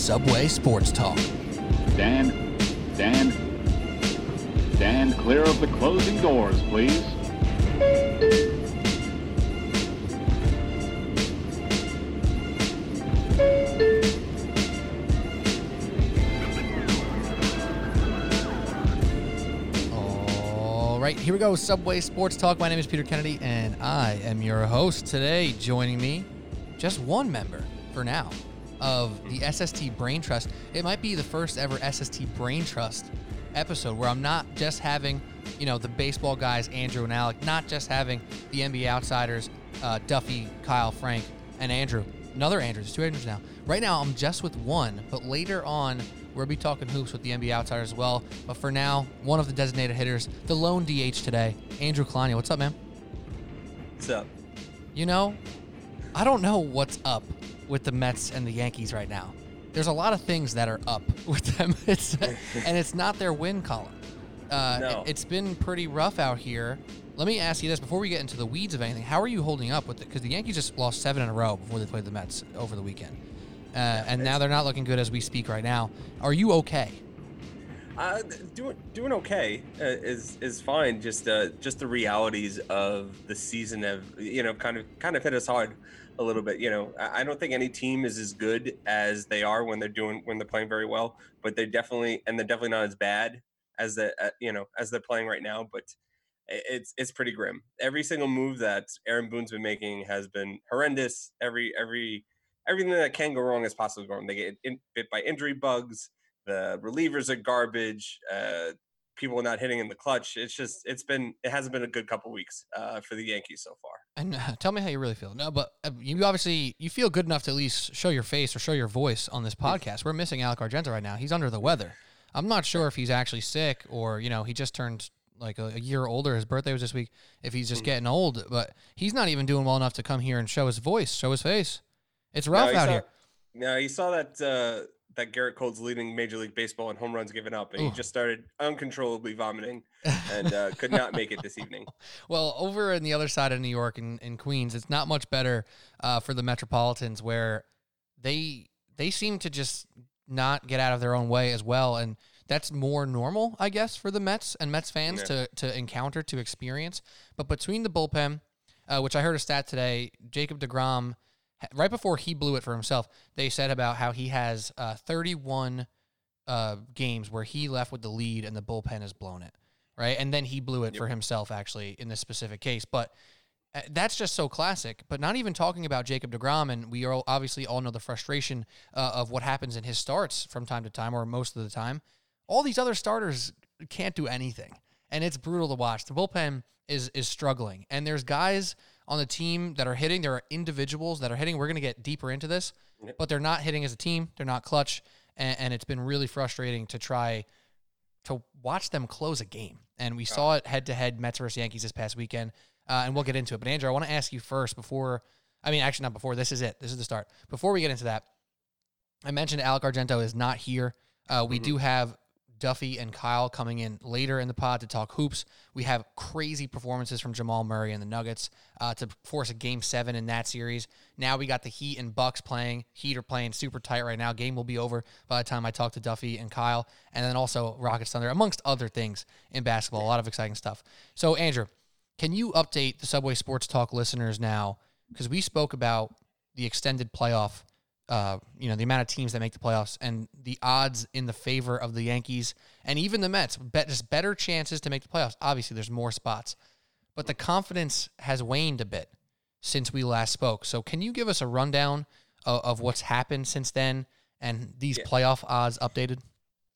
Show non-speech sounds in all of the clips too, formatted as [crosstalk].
Subway Sports Talk. Dan, Dan, stand clear of the closing doors, please. All right, here we go. Subway Sports Talk. My name is Peter Kennedy, and I am your host today. Joining me, just one member for now of the SST Brain Trust. It might be the first ever SST Brain Trust episode where I'm not just having, you know, the baseball guys, Andrew and Alec, not just having the NBA outsiders, uh, Duffy, Kyle, Frank, and Andrew. Another Andrew. There's two Andrews now. Right now, I'm just with one, but later on, we'll be talking hoops with the NBA outsiders as well. But for now, one of the designated hitters, the lone DH today, Andrew Kalani. What's up, man? What's up? You know, I don't know what's up with the Mets and the Yankees right now. There's a lot of things that are up [laughs] with them, it's, and it's not their win column. Uh, No. it, has been pretty rough out here. Let me ask you this before we get into the weeds of anything. How are you holding up with it? Because the Yankees just lost seven in a row before they played the Mets over the weekend, uh, and now they're not looking good as we speak right now. Are you okay? Uh, doing doing okay uh, is is fine. Just uh, just the realities of the season have you know kind of kind of hit us hard a little bit. You know, I don't think any team is as good as they are when they're doing when they're playing very well, but they're definitely and they're definitely not as bad as the uh, you know as they're playing right now. But it's it's pretty grim. Every single move that Aaron Boone's been making has been horrendous. Every every everything that can go wrong is possibly wrong. They get in, bit by injury bugs. The relievers are garbage. Uh, people not hitting in the clutch. It's just it's been it hasn't been a good couple weeks uh, for the Yankees so far. And uh, tell me how you really feel. No, but uh, you obviously you feel good enough to at least show your face or show your voice on this podcast. We're missing Alec Argento right now. He's under the weather. I'm not sure if he's actually sick or you know he just turned like a, a year older. His birthday was this week. If he's just getting old, but he's not even doing well enough to come here and show his voice, show his face. It's rough No, out saw- here. Now you saw that uh, that Gerrit Cole's leading Major League Baseball in home runs given up, and Ooh. he just started uncontrollably vomiting and uh, [laughs] could not make it this evening. Well, over in the other side of New York in, in Queens, it's not much better uh, for the Metropolitans, where they they seem to just not get out of their own way as well, and that's more normal, I guess, for the Mets and Mets fans Yeah. to to encounter to experience. But between the bullpen, uh, which I heard a stat today, Jacob Degrom, right before he blew it for himself, they said about how he has uh, 31 uh, games where he left with the lead and the bullpen has blown it, right? And then he blew it for himself actually in this specific case, but. uh, That's just so classic, but not even talking about Jacob DeGrom, and we all obviously all know the frustration uh, of what happens in his starts from time to time, or most of the time. All these other starters can't do anything, and it's brutal to watch. The bullpen is is struggling, and there's guys on the team that are hitting. There are individuals that are hitting. We're going to get deeper into this, but they're not hitting as a team. They're not clutch, and, and it's been really frustrating to try to watch them close a game. And we saw it head to head Mets versus Yankees this past weekend, uh, and we'll get into it. But Andrew, I want to ask you first before. I mean, actually, not before. This is it. This is the start. Before we get into that, I mentioned Alec Argento is not here. Uh, we Mhm. do have Duffy and Kyle coming in later in the pod to talk hoops. We have crazy performances from Jamal Murray and the Nuggets uh, to force a game seven in that series. Now we got the Heat and Bucks playing. Heat are playing super tight right now. Game will be over by the time I talk to Duffy and Kyle, and then also Rockets Thunder, amongst other things in basketball. A lot of exciting stuff. So Andrew, can you update the Subway Sports Talk listeners now? Because we spoke about the extended playoff uh, you know, the amount of teams that make the playoffs and the odds in the favor of the Yankees and even the Mets, bet just better chances to make the playoffs. Obviously, there's more spots, but the confidence has waned a bit since we last spoke. So, can you give us a rundown of, of what's happened since then and these Yeah. playoff odds updated?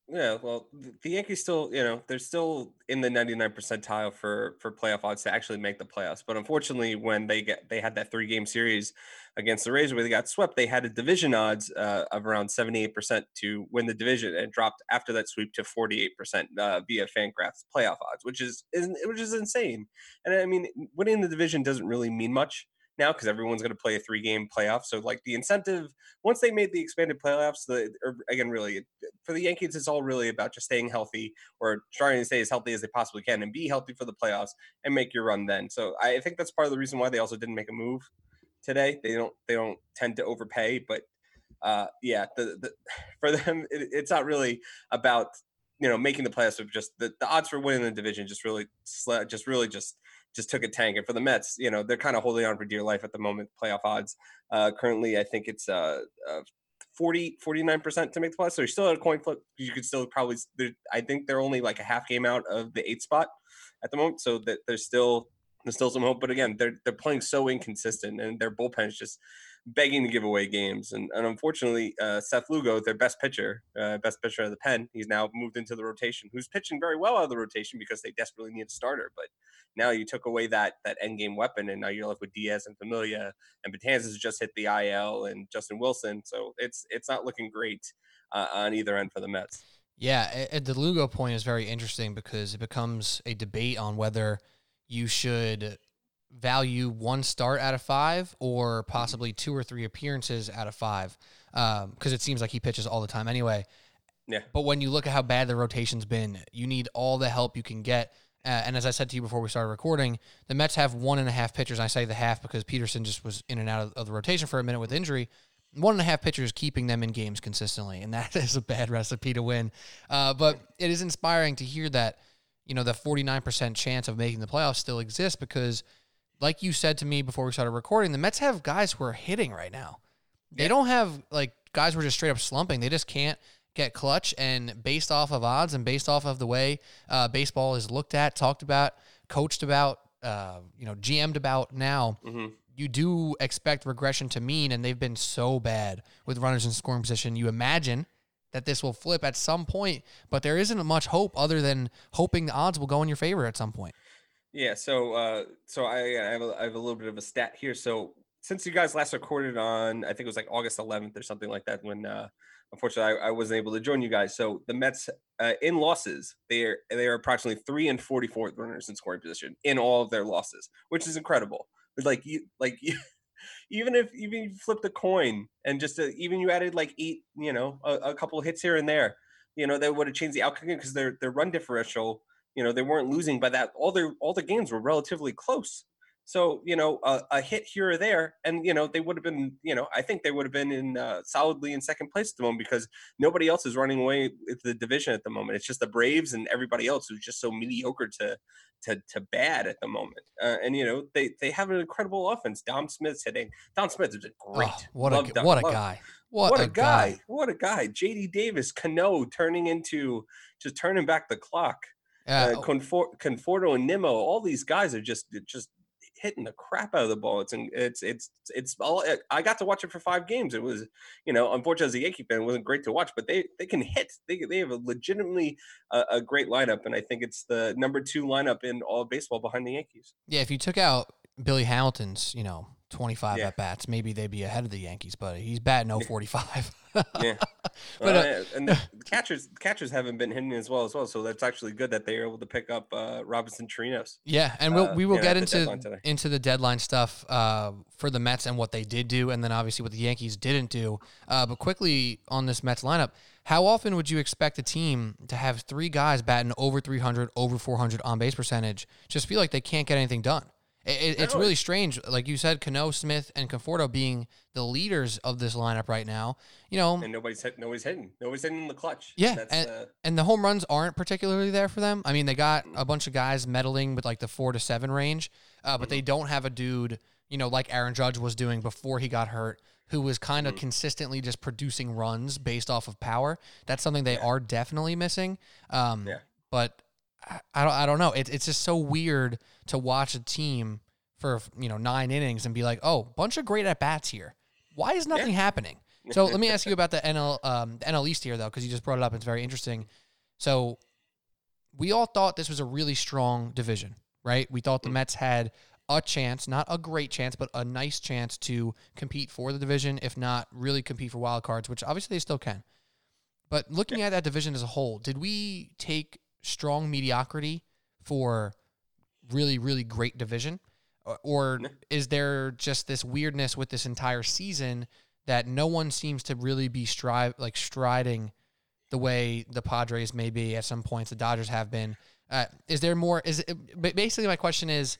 Yeah, well, the Yankees still, you know, they're still in the 99 percentile for for playoff odds to actually make the playoffs. But unfortunately, when they get they had that three game series against the Rays where they got swept, they had a division odds uh, of around 78 percent to win the division, and dropped after that sweep to 48 percent uh, via Fangraphs playoff odds, which is, is which is insane. And I mean, winning the division doesn't really mean much now because everyone's going to play a three game playoff. So like the incentive once they made the expanded playoffs, the or again really for the Yankees, it's all really about just staying healthy or trying to stay as healthy as they possibly can and be healthy for the playoffs and make your run then. So I think that's part of the reason why they also didn't make a move today. They don't they don't tend to overpay, but uh, yeah, the, the [sighs] for them, it, it's not really about you know making the playoffs. Of just the, the odds for winning the division just really just really just just took a tank. And for the Mets, you know, they're kind of holding on for dear life at the moment. Playoff odds uh, currently, I think it's uh, uh 40 49% to make the playoffs. So you're still at a coin flip. You could still probably I think they're only like a half game out of the eighth spot at the moment. So that there's still there's still some hope. But again, they're they're playing so inconsistent and their bullpen is just begging to give away games. And, and unfortunately, uh, Seth Lugo, their best pitcher, uh, best pitcher of the pen, he's now moved into the rotation, who's pitching very well out of the rotation because they desperately need a starter. But now you took away that that end game weapon, and now you're left with Diaz and Familia, and Betances just hit the IL, and Justin Wilson. So it's it's not looking great uh, on either end for the Mets. Yeah, the Lugo point is very interesting because it becomes a debate on whether you should value one start out of five or possibly two or three appearances out of five because um, it seems like he pitches all the time anyway. Yeah. But when you look at how bad the rotation's been, you need all the help you can get. Uh, and as I said to you before we started recording, the Mets have one and a half pitchers. I say the half because Peterson just was in and out of, of the rotation for a minute with injury. One and a half pitchers keeping them in games consistently, and [laughs] that is a bad recipe to win. Uh, but it is inspiring to hear that you know the 49% chance of making the playoffs still exists because like you said to me before we started recording, the Mets have guys who are hitting right now. They yeah. don't have like guys who are just straight up slumping. They just can't get clutch. And based off of odds and based off of the way uh, baseball is looked at, talked about, coached about, uh, you know, GM'd about now, mm-hmm. you do expect regression to mean, and they've been so bad with runners in scoring position. You imagine that this will flip at some point, but there isn't much hope other than hoping the odds will go in your favor at some point. Yeah, so uh, so I, I have a, I have a little bit of a stat here. So since you guys last recorded on, I think it was like August 11th or something like that, when uh, unfortunately I, I wasn't able to join you guys. So the Mets uh, in losses, they are they are approximately three and 44 runners in scoring position in all of their losses, which is incredible. Like you like you, [laughs] even if even you flipped the coin and just uh, even you added like eight, you know, a, a couple hits here and there, you know, that would have changed the outcome because their their run differential you know, they weren't losing by that. All their all the games were relatively close. So you know, a, a hit here or there, and you know, they would have been. You know, I think they would have been in uh, solidly in second place at the moment because nobody else is running away with the division at the moment. It's just the Braves and everybody else who's just so mediocre to to to bad at the moment. Uh, and you know, they they have an incredible offense. Dom Smith's hitting. Dom Smith is great. Oh, what a Dom. what a guy. What, what a, a guy. guy. What a guy. JD Davis, Cano turning into just turning back the clock. Uh, Confor- Conforto and Nimmo, all these guys are just just hitting the crap out of the ball. It's it's it's it's all. I got to watch it for five games. It was, you know, unfortunately as a Yankee fan, it wasn't great to watch, but they they can hit. They they have a legitimately uh, a great lineup, and I think it's the number two lineup in all baseball behind the Yankees. Yeah, if you took out Billy Hamilton's, you know, 25 yeah. at bats, maybe they'd be ahead of the Yankees, but he's batting 045. yeah. [laughs] but uh, and the [laughs] catchers catchers haven't been hitting as well as well, so that's actually good that they are able to pick up uh, Robinson Chirinos. Yeah, and we'll, uh, we will get into the into the deadline stuff uh, for the Mets and what they did do, and then obviously what the Yankees didn't do. Uh, but quickly on this Mets lineup, how often would you expect a team to have three guys batting over 300, over 400 on base percentage? Just feel like they can't get anything done. It, it's really strange, like you said, Cano, Smith, and Conforto being the leaders of this lineup right now. You know, and nobody's hit, nobody's hitting, nobody's hitting the clutch. Yeah, and, uh, and the home runs aren't particularly there for them. I mean, they got a bunch of guys meddling with like the four to seven range, uh, but mm-hmm. they don't have a dude, you know, like Aaron Judge was doing before he got hurt, who was kind of mm-hmm. consistently just producing runs based off of power. That's something they yeah. are definitely missing. Um, yeah. But I don't I don't know. It's it's just so weird to watch a team for you know nine innings and be like, oh, bunch of great at bats here. Why is nothing yeah. happening? So let me ask you about the NL um, the NL East here though, because you just brought it up. It's very interesting. So we all thought this was a really strong division, right? We thought the mm. Mets had a chance, not a great chance, but a nice chance to compete for the division, if not really compete for wild cards, which obviously they still can. But looking yeah. at that division as a whole, did we take strong mediocrity for really, really great division? Or is there just this weirdness with this entire season that no one seems to really be strive like striding the way the Padres may be at some points, the Dodgers have been? Uh, is there more? Is it, basically my question is,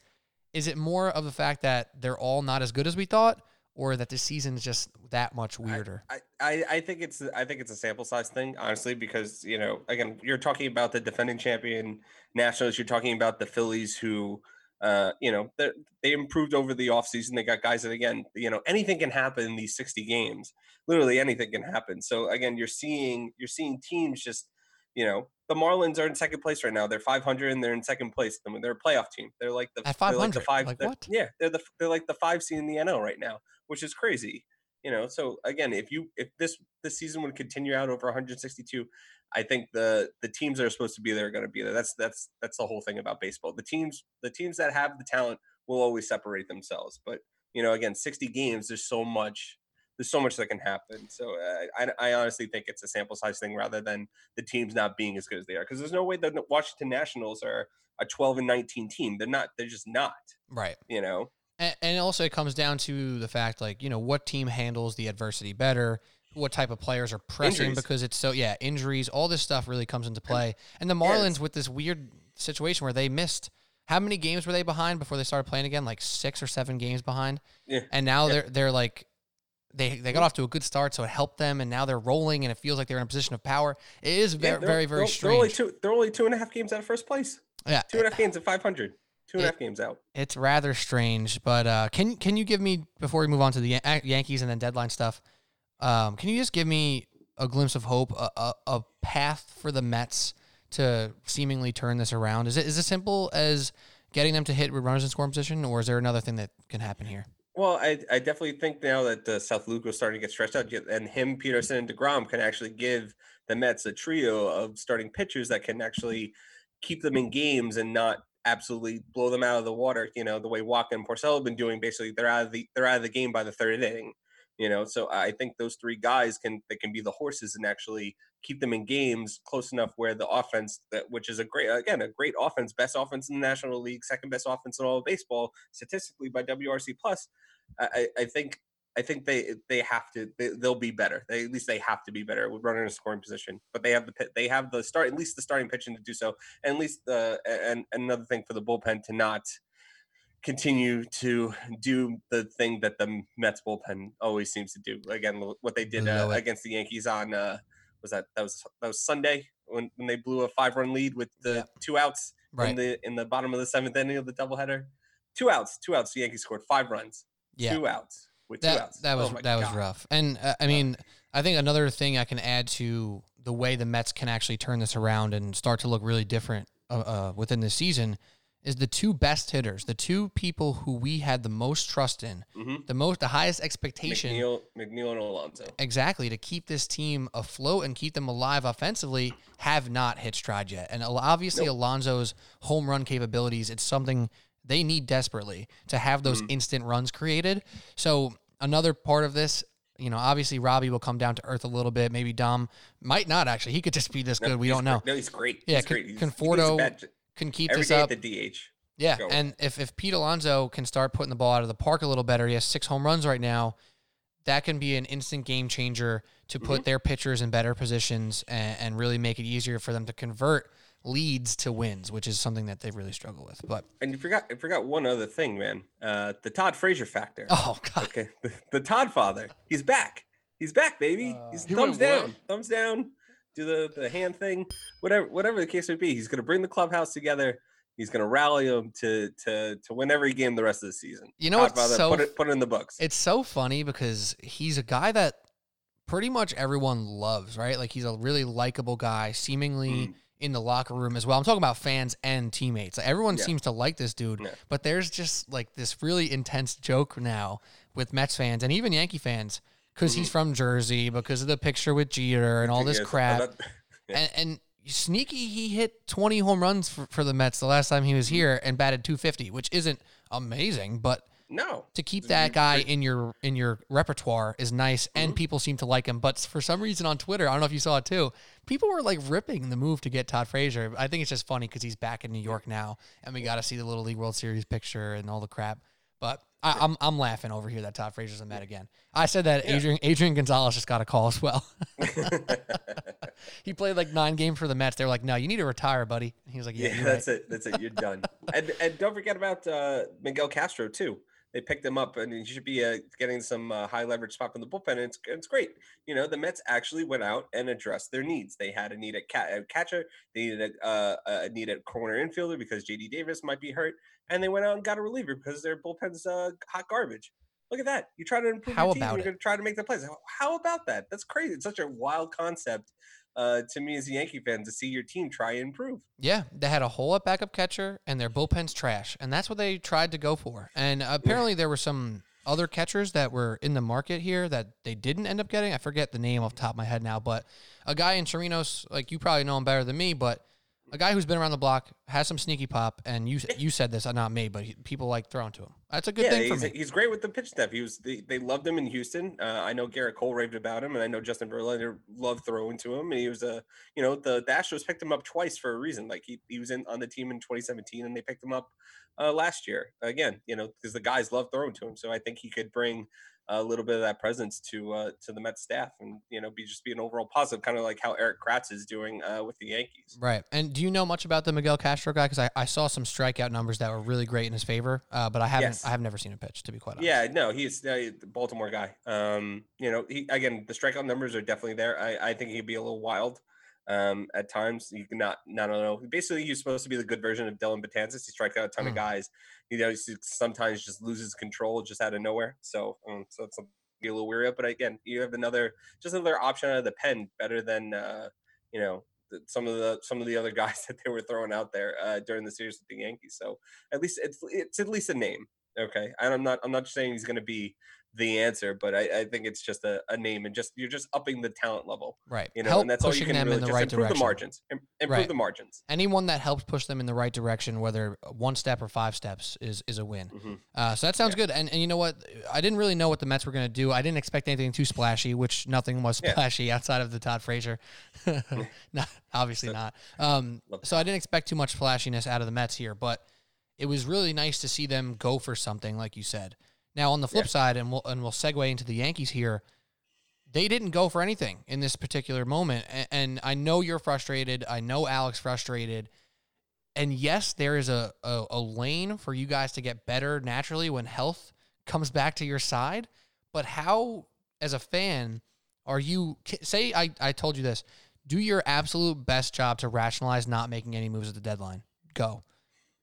is it more of the fact that they're all not as good as we thought, or that the season is just that much weirder? I, I, I think it's I think it's a sample size thing, honestly, because you know, again, you're talking about the defending champion Nationals. You're talking about the Phillies, who, uh, you know, they they improved over the offseason. They got guys that again, you know, anything can happen in these 60 games. Literally anything can happen. So again, you're seeing you're seeing teams just, you know, the Marlins are in second place right now. They're 500 and they're in second place. I mean, they're a playoff team. They're like the At they're like 500? the five. Like what? Yeah, they're the they're like the five seed in the NL right now, which is crazy. You know, so again, if you if this this season would continue out over 162, I think the the teams that are supposed to be there are going to be there. That's that's that's the whole thing about baseball. The teams the teams that have the talent will always separate themselves. But you know, again, 60 games. There's so much. There's so much that can happen. So uh, I, I honestly think it's a sample size thing rather than the teams not being as good as they are. Because there's no way the Washington Nationals are a 12 and 19 team. They're not. They're just not. Right. You know. And, and also, it comes down to the fact, like, you know, what team handles the adversity better, what type of players are pressing Injuries. because it's so, yeah, injuries, all this stuff really comes into play. And the Marlins, it's- with this weird situation where they missed, how many games were they behind before they started playing again? Like six or seven games behind. Yeah. And now Yeah. they're, they're like, they, they got off to a good start, so it helped them, and now they're rolling, and it feels like they're in a position of power. It is very, they're- very, very they're, strange. They're only two. They're only two and a half games out of first place. yeah, Two and a half games at 500. Two and a half games out. It's rather strange, but uh, can can you give me before we move on to the Yan- Yankees and then deadline stuff? Um, can you just give me a glimpse of hope, a, a, a path for the Mets to seemingly turn this around? Is it is it simple as getting them to hit with runners in scoring position, or is there another thing that can happen here? Well, I, I definitely think now that uh, Seth Lugo was starting to get stretched out, and him, Peterson, and Degrom can actually give the Mets a trio of starting pitchers that can actually keep them in games and not absolutely blow them out of the water. You know, the way Walker and Porcello have been doing. Basically, they're out of the they're out of the game by the third inning. You know, so I think those three guys can they can be the horses and actually keep them in games close enough where the offense that which is a great again a great offense, best offense in the National League, second best offense in all of baseball statistically by WRC plus. I I think I think they they have to they, they'll be better. They at least they have to be better with running a scoring position. But they have the pit- they have the start at least the starting pitching to do so, and at least the and, and another thing for the bullpen to not continue to do the thing that the Mets bullpen always seems to do. Again, what they did uh, against the Yankees on uh, was that that was that was Sunday when, when they blew a five run lead with the two outs in the in the bottom of the seventh inning of the doubleheader. Two outs, two outs. The Yankees scored five runs, Yeah. two outs with two that outs. that was Oh that was rough. And uh, I mean, I think another thing I can add to the way the Mets can actually turn this around and start to look really different uh, uh, within the season is the two best hitters, the two people who we had the most trust in, Mhm. the most, the highest expectation. McNeil, McNeil and Alonso. Exactly to keep this team afloat and keep them alive offensively have not hit stride yet. And obviously, Nope. Alonso's home run capabilities, it's something they need desperately to have those Mm-hmm. instant runs created. So another part of this, you know, obviously Robbie will come down to earth a little bit. Maybe Dom might not actually. He could just be this No, good. We don't know. great. No, he's great. Yeah, he's Con- great. He's, Conforto bat- Can keep every this up. at the DH. Yeah, Go. and if if Pete Alonso can start putting the ball out of the park a little better, he has six home runs right now. That can be an instant game changer to put Mm-hmm. their pitchers in better positions and, and really make it easier for them to convert leads to wins, which is something that they really struggle with. But And you forgot, I forgot one other thing, man. Uh, the Todd Frazier factor. oh god, Okay, the, the Todd father. He's back. He's back, baby. He's He thumbs went what? down. Thumbs down. Do the the hand thing. Whatever whatever the case may be. He's gonna bring the clubhouse together. He's gonna rally them to to to win every game the rest of the season. You know what's Godfather, so put it put it in the books. it's so funny because he's a guy that pretty much everyone loves, right? Like he's a really likable guy, seemingly Mm. In the locker room as well. I'm talking about fans and teammates. Like, everyone Yeah. seems to like this dude, Yeah. but there's just like this really intense joke now with Mets fans and even Yankee fans because he's from Jersey, because of the picture with Jeter and all this Yes, crap. that- [laughs] Yeah. And, and sneaky, he hit 20 home runs for, for the Mets the last time he was here and batted 250, which isn't amazing, but no. to keep that guy in your in your repertoire is nice Mm-hmm. and people seem to like him but for some reason on twitter i don't know if you saw it too people were like ripping the move to get todd frazier i think it's just funny because he's back in new york now and we got to see the little league world series picture and all the crap but I, I'm, I'm laughing over here that Todd Frazier's a Met again. I said that Yeah. Adrian Adrian Gonzalez just got a call as well. [laughs] he played like nine games for the Mets. They were like, "No, you need to retire, buddy." And he was like, "Yeah, Yeah, that's right." it. That's it. You're done. and and don't forget about uh, Miguel Castro too. They picked him up, and he should be uh, getting some uh, high leverage spot from the bullpen. And it's it's great. You know, the Mets actually went out and addressed their needs. They had a need at ca- a catcher. They needed a, uh, a need at corner infielder because J.D. Davis might be hurt, and they went out and got a reliever because their bullpen's uh, hot garbage. Look at that. You try to improve How your team. about You're going to try to make the plays. How about that? That's crazy. It's such a wild concept uh, to me as a Yankee fan to see your team try and improve. Yeah, they had a hole at backup catcher, and their bullpen's trash, and that's what they tried to go for. And apparently, there were some other catchers that were in the market here that they didn't end up getting. I forget the name off the top of my head now, but a guy in Chirinos, like you probably know him better than me, but a guy who's been around the block has some sneaky pop, and you you said this, not me, but he, people like throwing to him. That's a good yeah, thing for he's, me. he's great with the pitch step. He was they, they loved him in Houston. Uh, I know Gerrit Cole raved about him, and I know Justin Verlander loved throwing to him. And he was a you know the, the Astros picked him up twice for a reason. Like he, he was in on the team in 2017, and they picked him up uh, last year again. You know because the guys love throwing to him, so I think he could bring a little bit of that presence to uh, to the Mets staff, and you know be just be an overall positive, kind of like how Erik Kratz is doing uh, with the Yankees. Right. And do you know much about the Miguel Castro guy? Because I, I saw some strikeout numbers that were really great in his favor, uh, but I haven't Yes. I have never seen a pitch to be quite honest. Yeah, no, he's uh, the Baltimore guy. Um, you know, he again the strikeout numbers are definitely there. I, I think he'd be a little wild um, at times. You can not, not know. Basically, he's supposed to be the good version of Dellin Betances. He strikes out a ton of Hmm. guys. You know, he sometimes just loses control just out of nowhere. So, um, so it's be a little weary of. But again, you have another just another option out of the pen, better than uh, you know the, some of the some of the other [laughs] guys that they were throwing out there uh, during the series with the Yankees. So at least it's it's at least a name. Okay, and I'm not I'm not saying he's going to be the answer, but I, I think it's just a, a name and just you're just upping the talent level, Right. you know, Help and that's all you can them really in the just right improve direction. the margins, improve Right. the margins. Anyone that helps push them in the right direction, whether one step or five steps, is is a win. Mhm. Uh, so that sounds good. And and you know what? I didn't really know what the Mets were going to do. I didn't expect anything too splashy, which nothing was Yeah. splashy outside of the Todd Frazier. [laughs] [laughs] not obviously So- not. Um, so I didn't expect too much flashiness out of the Mets here, but it was really nice to see them go for something, like you said. Now on the flip Yeah. side, and we'll and we'll segue into the Yankees here. They didn't go for anything in this particular moment, and, and I know you're frustrated. I know Alex frustrated. And yes, there is a, a, a lane for you guys to get better naturally when health comes back to your side. But how, as a fan, are you say I, I told you this, do your absolute best job to rationalize not making any moves at the deadline. Go.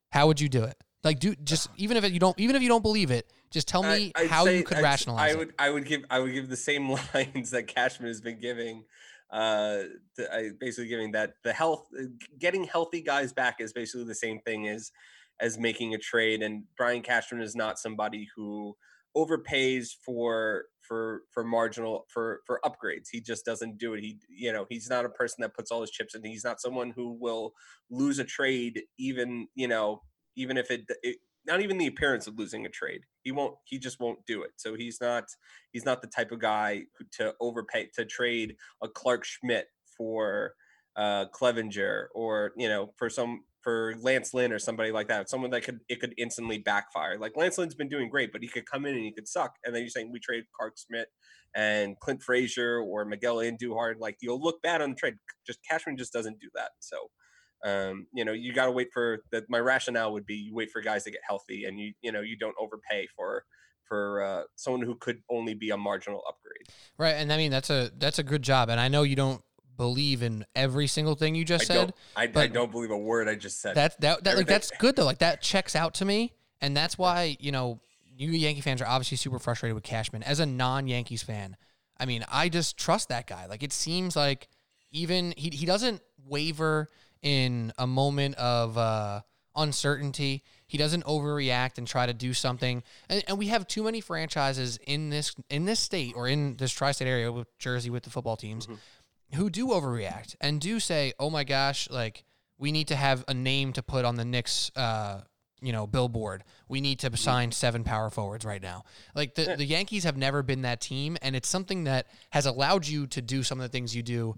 How would you do it? Like do just even if you don't even if you don't believe it, just tell me I- how you could I'd rationalize I it. would I would give I would give the same [laughs] lines that Cashman has been giving. Uh, to, I basically giving that the health, uh, getting healthy guys back is basically the same thing as as making a trade. And Brian Cashman is not somebody who overpays for for for marginal for for upgrades. He just doesn't do it. He you know he's not a person that puts all his chips in. He's not someone who will lose a trade even you know even if it, it not even the appearance of losing a trade. He won't. He just won't do it. So he's not. He's not the type of guy to overpay to trade a Clarke Schmidt for uh, Clevinger or you know for some for Lance Lynn or somebody like that. Someone that could it could instantly backfire. Like Lance Lynn's been doing great, but he could come in and he could suck. And then you're saying we trade Clarke Schmidt and Clint Frazier or Miguel Andujar. Like you'll look bad on the trade. Just Cashman just doesn't do that. So um, you know, you got to wait for that. My rationale would be you wait for guys to get healthy, and you you know you don't overpay for for uh, someone who could only be a marginal upgrade. Right, and I mean that's a that's a good job, and I know you don't believe in every single thing you just I said. don't I, I don't believe a word I just said. That that, that like that's good though. Like that checks out to me, and that's why you know you Yankee fans are obviously super frustrated with Cashman. As a non-Yankees fan, I mean, I just trust that guy. Like it seems like even he he doesn't waver in a moment of uh, uncertainty. He doesn't overreact and try to do something. And, and we have too many franchises in this in this state or in this tri-state area with Jersey with the football teams who do overreact and do say, "Oh my gosh, like we need to have a name to put on the Knicks, uh, you know, billboard. We need to sign seven power forwards right now." Like the the Yankees have never been that team, and it's something that has allowed you to do some of the things you do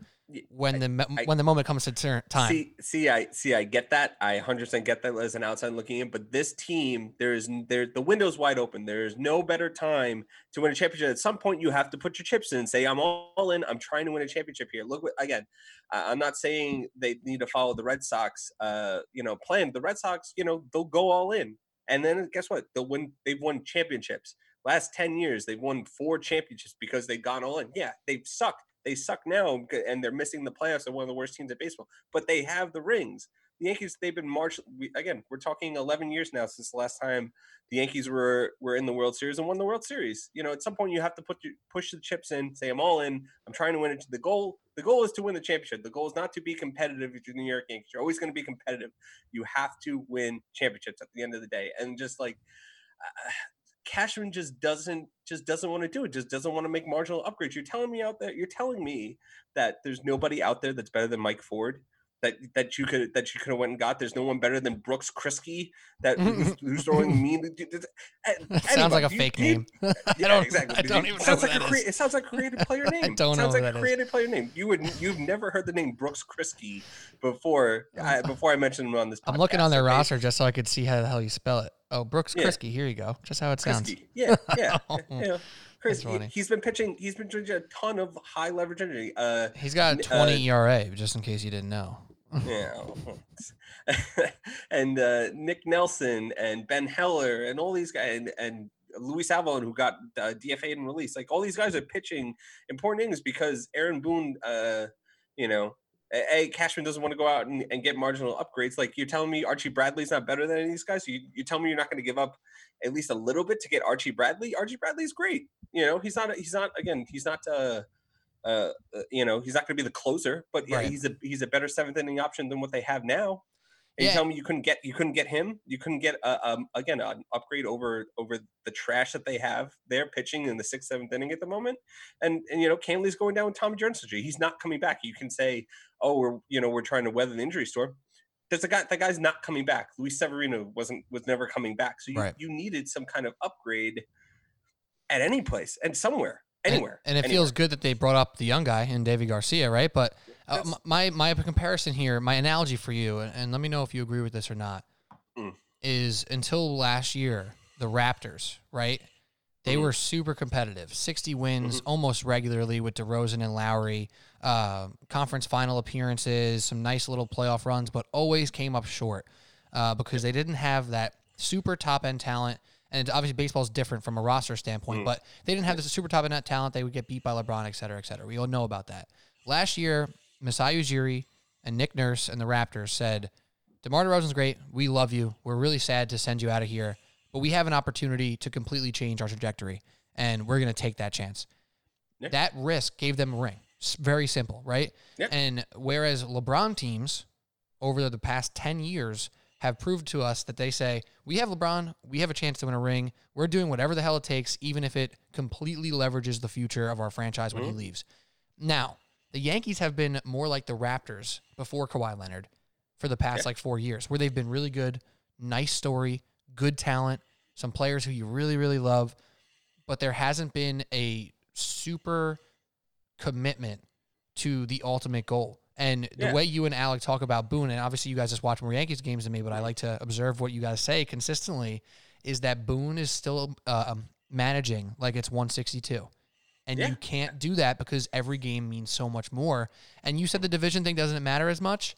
when the I- when the moment comes to turn time. See, see, I see. I get that. I 100% get that as an outside looking in. But this team, there is there the window's wide open. There is no better time to win a championship. At some point, you have to put your chips in and say, "I'm all in. I'm trying to win a championship here." Look, what, again, I'm not saying they need to follow the Red Sox, uh, you know, plan. The Red Sox, you know, they'll go all in. And then guess what? They'll win. They've won championships. Last ten years, they've won four championships because they've gone all in. Yeah, they've sucked. They suck now, and they're missing the playoffs. They're one of the worst teams in baseball, but they have the rings. The Yankees, they've been march. Again, we're talking 11 years now since the last time the Yankees were were in the World Series and won the World Series. You know, at some point you have to put your, push the chips in, say I'm all in. I'm trying to win it. To the goal, the goal is to win the championship. The goal is not to be competitive if you're the New York Yankees. You're always going to be competitive. You have to win championships at the end of the day. And just like uh, Cashman just doesn't just doesn't want to do it. Just doesn't want to make marginal upgrades. You're telling me out there. You're telling me that there's nobody out there that's better than Mike Ford. That, that you could that you could have went and got. There's no one better than Brooks Kriske that [laughs] who's, who's throwing mean. [laughs] sounds like a fake name. [laughs] yeah, exactly. I don't even sounds like a crea- It sounds like a creative player name. I don't sounds know like a creative player name. You would you've never heard the name Brooks Kriske before. I, before I mentioned him on this. I'm looking on their okay? roster just so I could see how the hell you spell it. Oh, Brooks yeah. Kriske. Here you go. Just how it sounds. Kriske. Yeah, yeah. yeah. Chris, he, has been pitching. He's been doing a ton of high leverage energy. Uh, he's got a 20 uh, ERA, just in case you didn't know. Yeah, [laughs] and uh, Nick Nelson and Ben Heller and all these guys and, and Luis Avilan who got uh, DFA and released. Like all these guys are pitching important innings because Aaron Boone, uh, you know, a Cashman doesn't want to go out and, and, get marginal upgrades. Like you're telling me Archie Bradley's not better than any of these guys. You you tell me you're not going to give up at least a little bit to get Archie Bradley. Archie Bradley's great. You know, he's not he's not again he's not uh, uh, uh you know he's not going to be the closer, but yeah, right. he's a he's a better seventh inning option than what they have now. And yeah. you tell me you couldn't get you couldn't get him. You couldn't get uh, um, again an upgrade over over the trash that they have. They're pitching in the sixth seventh inning at the moment, and and you know Kahnle's going down with Tommy John surgery. He's not coming back. You can say, oh, we're you know we're trying to weather the injury storm. There's a guy that guy's not coming back. Luis Severino wasn't was never coming back. So you, right. you needed some kind of upgrade at any place and somewhere anywhere. And, and it anywhere. feels good that they brought up the young guy in Deivi Garcia, right? But uh, my my comparison here, my analogy for you, and, let me know if you agree with this or not, mm. is until last year, the Raptors, right? They mm-hmm. were super competitive, 60 wins mm-hmm. almost regularly with DeRozan and Lowry, uh, conference final appearances, some nice little playoff runs, but always came up short uh, because they didn't have that super top end talent. And obviously, baseball is different from a roster standpoint, mm. but they didn't have this super top end talent. They would get beat by LeBron, et cetera, et cetera. We all know about that. Last year, Masai Ujiri and Nick Nurse and the Raptors said, DeMar DeRozan's great. We love you. We're really sad to send you out of here, but we have an opportunity to completely change our trajectory, and we're going to take that chance. Yeah. That risk gave them a ring. It's very simple, right? Yeah. And whereas LeBron teams over the past 10 years have proved to us that they say, we have LeBron, we have a chance to win a ring. We're doing whatever the hell it takes, even if it completely leverages the future of our franchise when mm-hmm. he leaves. Now, the Yankees have been more like the Raptors before Kawhi Leonard for the past like four years, where they've been really good, nice story, good talent, some players who you really, really love, but there hasn't been a super commitment to the ultimate goal. And the yeah. way you and Alec talk about Boone, and obviously you guys just watch more Yankees games than me, but I like to observe what you guys say consistently, is that Boone is still uh, um, managing like it's 162. And yeah. you can't do that because every game means so much more. And you said the division thing doesn't matter as much.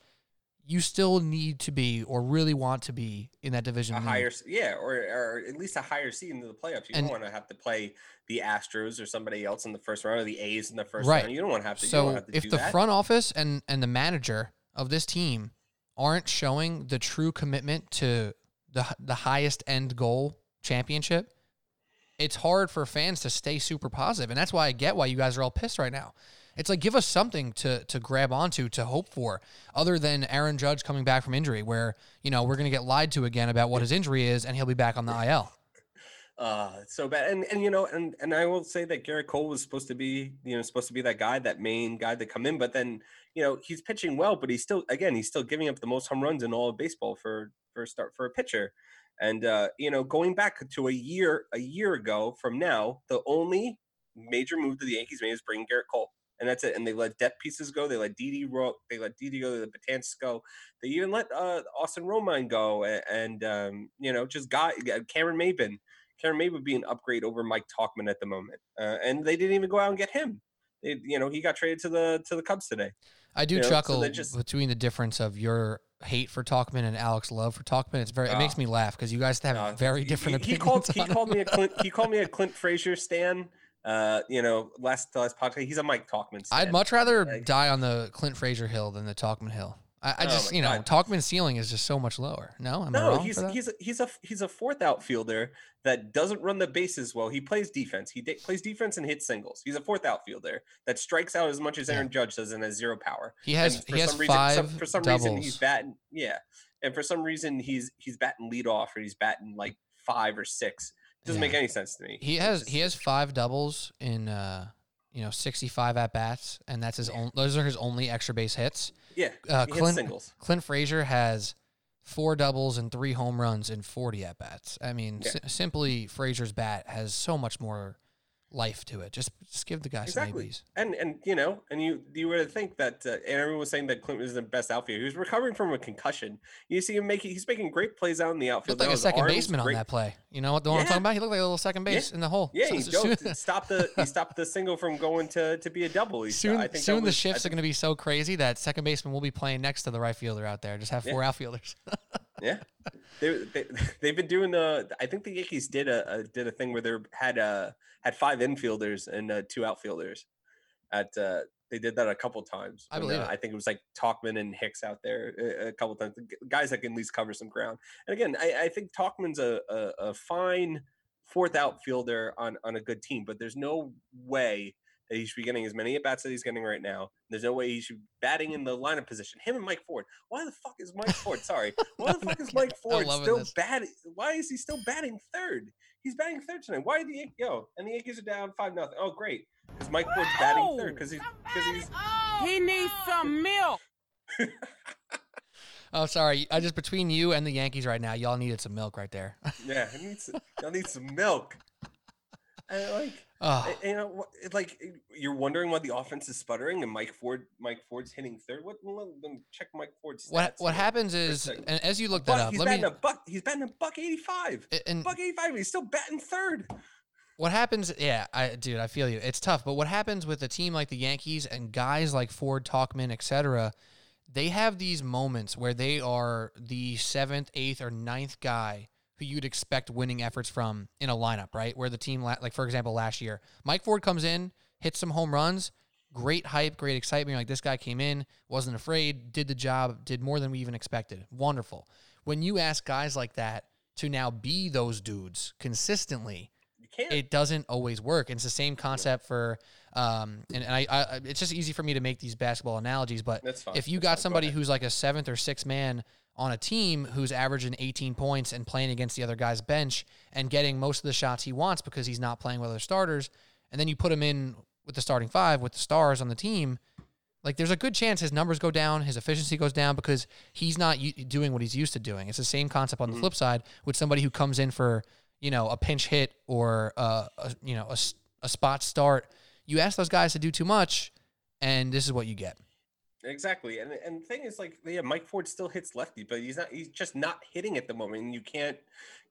You still need to be, or really want to be, in that division. A higher, yeah, or, or at least a higher seed into the playoffs. You and, don't want to have to play the Astros or somebody else in the first round, or the A's in the first right. round. You don't want to have to. So have to if the that. front office and and the manager of this team aren't showing the true commitment to the the highest end goal championship, it's hard for fans to stay super positive, and that's why I get why you guys are all pissed right now. It's like give us something to to grab onto to hope for, other than Aaron Judge coming back from injury, where you know we're going to get lied to again about what his injury is, and he'll be back on the IL. [laughs] Uh, so bad, and and you know, and and I will say that Gerrit Cole was supposed to be, you know, supposed to be that guy, that main guy to come in, but then you know he's pitching well, but he's still, again, he's still giving up the most home runs in all of baseball for for a start for a pitcher. And uh, you know, going back to a year a year ago from now, the only major move that the Yankees made is bringing Gerrit Cole, and that's it. And they let depth pieces go. They let Didi Rook. They let Didi go. They let Betances go. They even let uh, Austin Romine go, and, and um, you know, just got Cameron Maybin. Cameron Maybin would be an upgrade over Mike Tauchman at the moment, uh, and they didn't even go out and get him. They, you know, he got traded to the to the Cubs today. I do you chuckle know, so just, between the difference of your hate for Tauchman and Alex love for Tauchman. It's very. It makes Oh. me laugh because you guys have Uh, very different he, he opinions. called [laughs] he called me a Clint he called me a Clint Frazier stan. Uh, you know, last the last podcast, he's a Mike Tauchman. I'd much rather Like- die on the Clint Frazier hill than the Tauchman hill. I, I Oh just, my you know, God. Tauchman's ceiling is just so much lower. No, am No, he's he's a, he's a he's a fourth outfielder that doesn't run the bases well. He plays defense. He de- plays defense and hits singles. He's a fourth outfielder that strikes out as much as Yeah. Aaron Judge does and has zero power. he has And for he has some reason, five some, for some doubles. reason he's batting yeah, and for some reason he's he's batting lead off or he's batting like five or six. Doesn't make any sense to me. He has just- he has five doubles in uh you know sixty five at bats, and that's his own. Those are his only extra base hits. yeah. uh, Clint- singles. Clint Frazier has four doubles and three home runs in forty at bats. I mean, Yeah. si- simply Frazier's bat has so much more life to it. Just just give the guy some Exactly. ABs. And and you know, and you you would think that uh, and everyone was saying that Clinton was the best outfielder. He was recovering from a concussion. You see him making he's making great plays out in the outfield. Looked like a second arm's baseman on that play. You know what the one I'm talking about? He looked like a little second base in the hole. Yeah, So- he so stopped the he [laughs] stopped the single from going to to be a double. He, soon, I think soon the was- I shifts are going to be so crazy that second baseman will be playing next to the right fielder out there. Just have Yeah. four outfielders. [laughs] Yeah, they, they [laughs] they've been doing the. I think the Yankees did a, a did a thing where they had uh had five infielders and uh, two outfielders. At uh, they did that a couple times. I believe uh, it. I think it was like Tauchman and Hicks out there uh, a couple times. Guys that can at least cover some ground. And again, I, I think Tauchman's a, a a fine fourth outfielder on on a good team, but there's no way he should be getting as many at bats that he's getting right now. There's no way he should be batting in the lineup position. Him and Mike Ford. Why the fuck is Mike Ford? Sorry, why the fuck is [laughs] Mike Ford still this. batting? Why is he still batting third? He's batting third tonight. Why the Yan- yo? And the Yankees are down five nothing. Oh great, because Mike Ford's batting third because he's because he's He needs some milk. [laughs] oh, sorry. I just between you and the Yankees right now, y'all needed some milk right there. yeah. He needs y'all need some milk. And like oh, you know, like you're wondering why the offense is sputtering and Mike Ford, Mike Ford's hitting third. What? Me check Mike Ford's. what stats what happens is, and as you look Buck- that up, he's let batting me. a buck. He's batting a buck eighty-five. And Buck eighty-five. He's still batting third. What happens? Yeah, I dude, I feel you. It's tough, but what happens with a team like the Yankees and guys like Ford, Tauchman, etc. They have these moments where they are the seventh, eighth, or ninth guy who you'd expect winning efforts from in a lineup, right? Where the team, like for example, last year, Mike Ford comes in, hits some home runs, great hype, great excitement. You're like this guy came in, wasn't afraid, did the job, did more than we even expected. Wonderful. When you ask guys like that to now be those dudes consistently, it doesn't always work. And it's the same concept for, um, and, and I, I, it's just easy for me to make these basketball analogies. But if you got. Go somebody ahead. who's like a seventh or sixth man on a team who's averaging 18 points and playing against the other guy's bench and getting most of the shots he wants because he's not playing with other starters, and then you put him in with the starting five with the stars on the team. Like there's a good chance his numbers go down, his efficiency goes down because he's not u- doing what he's used to doing. It's the same concept on the Mm-hmm. flip side with somebody who comes in for you know a pinch hit or uh, a, you know a spot start. You ask those guys to do too much, and this is what you get. Exactly, and and the thing is, like, yeah, Mike Ford still hits lefty, but he's not. He's just not hitting at the moment, and you can't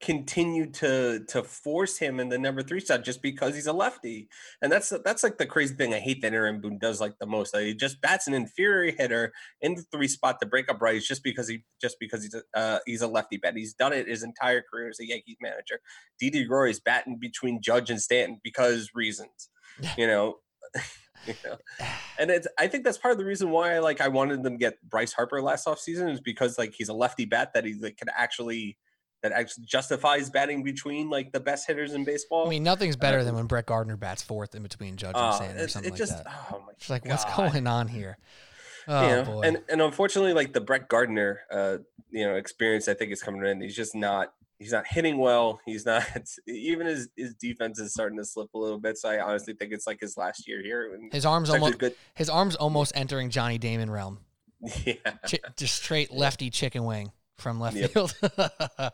continue to to force him in the number three spot just because he's a lefty. And that's that's like the crazy thing. I hate that Aaron Boone does like the most. Like, he just bats an inferior hitter in the three spot to break up rights just because he just because he's a uh, he's a lefty bat. He's done it his entire career as a Yankees manager. Didi Roy is batting between Judge and Stanton because reasons. [laughs] You know. [laughs] you know and it's i think that's part of the reason why like i wanted them to get bryce harper last offseason is because like he's a lefty bat that he like, can actually that actually justifies batting between like the best hitters in baseball I mean, nothing's better than when Brett Gardner bats fourth in between Judge and Uh, Stanton or something it just like that. oh my It's like, what's going on here? Oh you know, boy. and and unfortunately like the brett gardner uh you know experience i think is coming in he's just not he's not hitting well he's not [laughs] even his his defense is starting to slip a little bit so i honestly think it's like his last year here his arms almost good his arms almost entering Johnny Damon realm. [laughs] yeah Chi- just straight lefty chicken wing from left Yep. field. [laughs]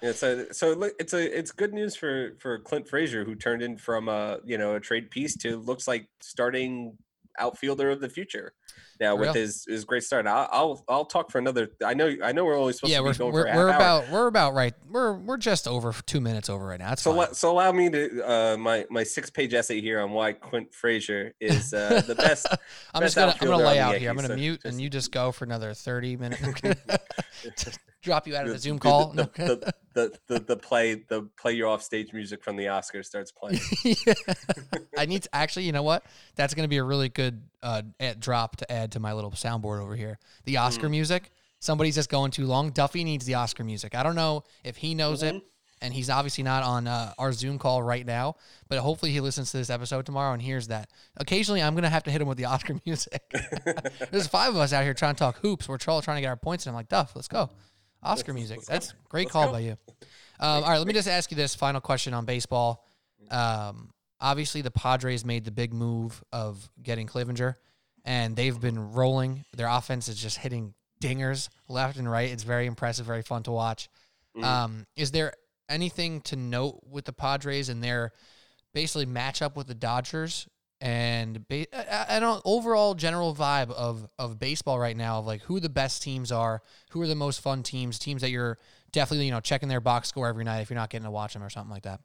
Yeah, so so it's a it's good news for for Clint Frazier who turned in from a you know a trade piece to looks like starting outfielder of the future. Now with his his great start, I'll, I'll I'll talk for another. I know I know we're only supposed yeah, to we're be going we're, for we're hour. about we're about right. We're we're just over two minutes over right now. That's So, so allow me to uh, my my six page essay here on why Clint Frazier is uh, [laughs] the best. I'm best just gonna I'm gonna lay out here. I'm gonna so mute just- and you just go for another 30 minutes. [laughs] [laughs] Drop you out of the Zoom [laughs] call. The, [laughs] the, the, the, the play the play your off stage music from the Oscars starts playing. [laughs] I need to actually, you know what? That's going to be a really good uh, ad- drop to add to my little soundboard over here. The Oscar Mm. music. Somebody's just going too long. Duffy needs the Oscar music. I don't know if he knows Mm-hmm. it, and he's obviously not on uh, our Zoom call right now. But hopefully, he listens to this episode tomorrow and hears that. Occasionally, I'm going to have to hit him with the Oscar music. There's five of us out here trying to talk hoops. We're all trying to get our points, and I'm like, Duff, let's go. Oscar music. That's great Let's call go. by you. Um, all right, let me just ask you this final question on baseball. Um, obviously, the Padres made the big move of getting Clevinger, and they've been rolling. Their offense is just hitting dingers left and right. It's very impressive, very fun to watch. Mhm. Um, is there anything to note with the Padres and their basically matchup with the Dodgers? And ba- I, I don't overall general vibe of of baseball right now of like who the best teams are, who are the most fun teams, teams that you're definitely you know checking their box score every night if you're not getting to watch them or something like that.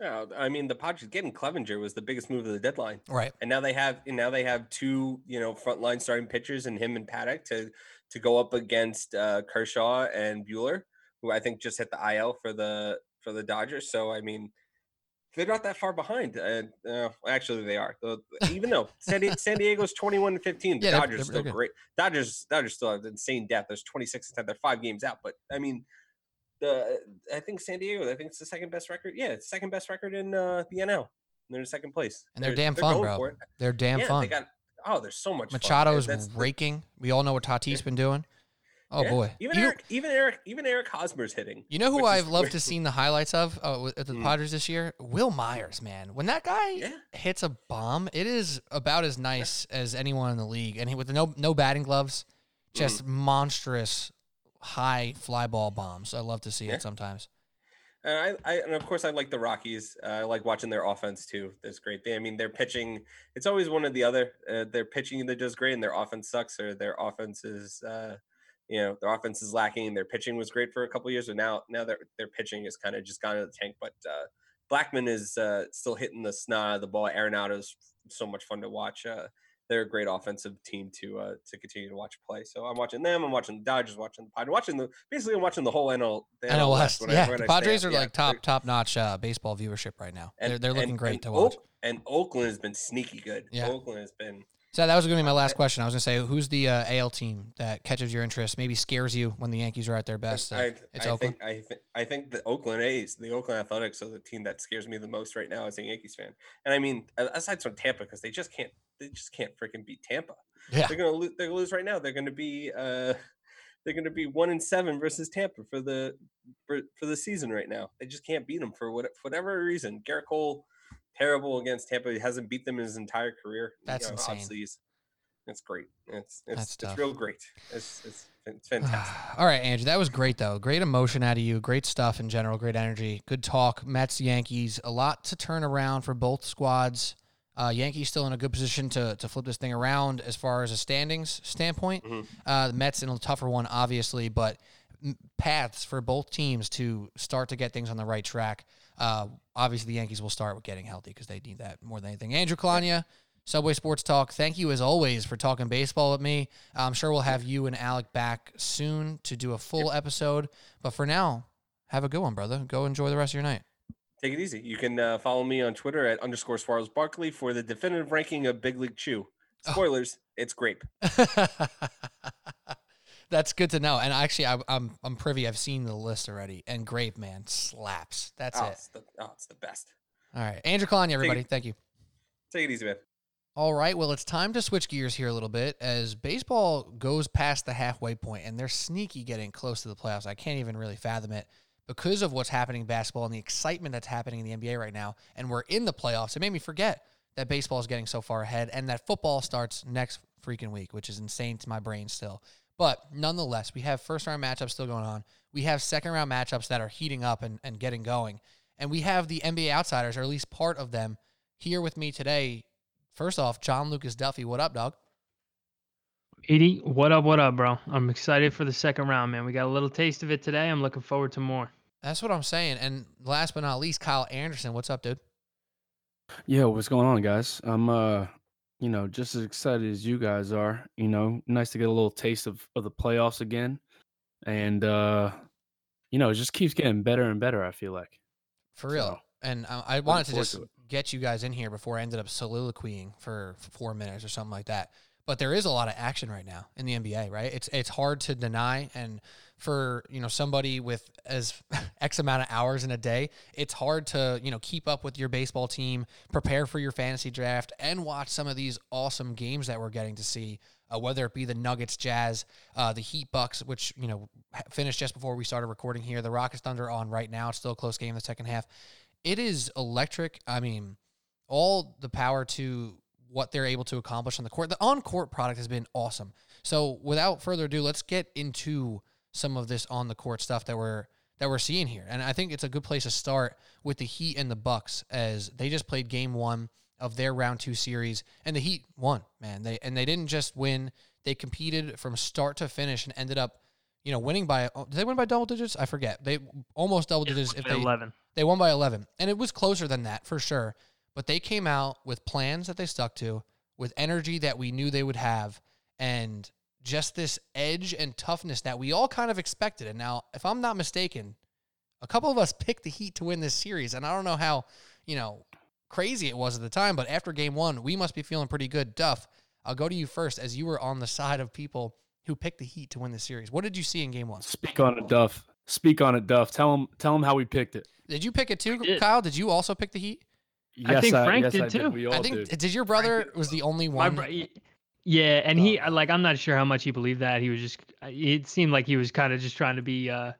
Yeah, I mean the Padres getting Clevinger was the biggest move of the deadline. Right. and now they have and now they have two you know frontline starting pitchers and him and Paddock to to go up against uh, Kershaw and Buehler, who I think just hit the IL for the for the Dodgers. So I mean, they're not that far behind. Uh, uh, actually, they are. The- even though San, Di- San Diego's twenty one to fifteen, the Yeah, they're- Dodgers they're- still they're good. great. Dodgers Dodgers still have insane depth. There's twenty six and ten. They're five games out, but I mean. The, I think San Diego. I think it's the second best record. Yeah, it's second best record in uh, the NL. They're in second place, And they're damn fun, bro. They're damn yeah, fun. They got oh, there's so much. fun. Machado's That's the- raking. We all know what Tatis been doing. Oh yeah. boy. Even you, Eric, even Eric, even Eric Hosmer's hitting. you know who I've loved weird. to seen the highlights of uh, at the Hmm. Padres this year? Wil Myers, man. When that guy Yeah. hits a bomb, it is about as nice as anyone in the league. And he, with the no no batting gloves, just Mm-hmm. monstrous high fly ball bombs. I love to see Yeah. it sometimes. And I, I, and of course, I like the Rockies. Uh, I like watching their offense too. That's great. They, I mean, their pitching. It's always one or the other. Uh, their pitching that does great, and their offense sucks, or their offense is, uh, you know, their offense is lacking. Their pitching was great for a couple years, but now, now their their pitching has kind of just gone to the tank. But uh, Blackmon is uh, still hitting the snot of the ball. Arenado's so much fun to watch. Uh, they're a great offensive team to uh, to continue to watch play. So I'm watching them. I'm watching the Dodgers. Watching the Padres. Watching the basically I'm watching the whole NL. The I NL West. I- Yeah, when the I Padres are Yeah, like top top notch uh, baseball viewership right now. and- they're they're looking and- great and to watch. Oak- and Oakland has been sneaky good. Yeah. Oakland has been. So that was going to be my last question. I was going to say, who's the uh, AL team that catches your interest? Maybe scares you when the Yankees are at their best. I, it's I Oakland. think I think I think the Oakland A's, the Oakland Athletics, are the team that scares me the most right now as a Yankees fan. And I mean, aside from Tampa, because they just can't, they just can't freaking beat Tampa. Yeah. They're gonna lose. They're gonna lose right now. They're gonna be. uh they're going to be one and seven versus Tampa for the for, for the season right now. They just can't beat them for what for whatever reason. Gerrit Cole, terrible against Tampa. He hasn't beat them in his entire career. You That's insane. Obviously, he's, it's great. It's it's, it's real great. It's it's, it's fantastic. [sighs] All right, Andrew, that was great though. Great emotion out of you. Great stuff in general. Great energy. Good talk. Mets, Yankees. A lot to turn around for both squads. Uh, Yankees still in a good position to to flip this thing around as far as a standings standpoint. Mhm. Uh, the Mets in a tougher one, obviously, but paths for both teams to start to get things on the right track. Uh, obviously, the Yankees will start with getting healthy because they need that more than anything. Andrew Kalanya, Subway Sports Talk. Thank you as always for talking baseball with me. I'm sure we'll have you and Alec back soon to do a full episode. But for now, have a good one, brother. Go enjoy the rest of your night. Take it easy. You can uh, follow me on Twitter at underscore Swarles Barkley for the definitive ranking of Big League Chew. Oh. Spoilers, it's grape. [laughs] That's good to know. And actually, I, I'm I'm privy. I've seen the list already. And Grape Man slaps. That's oh, it. It's the, oh, it's the best. All right, Andrew Kalanya, everybody. Thank you. Take it easy, man. All right, well, it's time to switch gears here a little bit as baseball goes past the halfway point and they're sneaky getting close to the playoffs. I can't even really fathom it because of what's happening in basketball and the excitement that's happening in the NBA right now. And we're in the playoffs. It made me forget that baseball is getting so far ahead and that football starts next freaking week, which is insane to my brain still. But nonetheless, we have first round matchups still going on. We have second round matchups that are heating up and, and getting going. And we have the NBA outsiders, or at least part of them, here with me today First off, John Lucas Duffy, what up, dog? Edie, what up, what up, bro? I'm excited for the second round, man. We got a little taste of it today. I'm looking forward to more. That's what I'm saying. And last but not least, Kyle Anderson, what's up, dude? Yeah, what's going on, guys? I'm uh, you know, just as excited as you guys are. You know, nice to get a little taste of, of the playoffs again. And uh, you know, it just keeps getting better and better, I feel like. For real. So, And uh, I wanted to just to get you guys in here before I ended up soliloquying for four minutes or something like that. But there is a lot of action right now in the NBA, right? It's it's hard to deny, and for you know somebody with as [laughs] x amount of hours in a day, it's hard to you know keep up with your baseball team, prepare for your fantasy draft, and watch some of these awesome games that we're getting to see. Uh, whether it be the Nuggets, Jazz, uh, the Heat, Bucks, which you know finished just before we started recording here. The Rockets, Thunder on right now. It's still a close game in the second half. It is electric. I mean, all the power to what they're able to accomplish on the court. The on court product has been awesome. So without further ado, let's get into some of this on the court stuff that we're that we're seeing here. And I think it's a good place to start with the Heat and the Bucks as they just played game 1 of their round 2 series and the Heat won, man. They and they didn't just win, they competed from start to finish and ended up, you know, winning by oh, did they win by double digits? I forget. They almost double digits if they 11. they won by 11. And it was closer than that for sure. But they came out with plans that they stuck to, with energy that we knew they would have, and just this edge and toughness that we all kind of expected. And now, if I'm not mistaken, a couple of us [laughs] picked the Heat to win this series. And I don't know how, you know, crazy it was at the time, but after game one, we must be feeling pretty good. Duff, I'll go to you first as you were on the side of people who picked the Heat to win the series. What did you see in game one? Speak on it, Duff. Speak on it, Duff. Tell him tell him how we picked it. Did you pick it too, did. Kyle? Did you also pick the Heat? Yes, I think Frank yes, did I too. We all I think did. did your brother was the only My one. bro- y- yeah, and he like I'm not sure how much he believed that. He was just it seemed like he was kind of just trying to be uh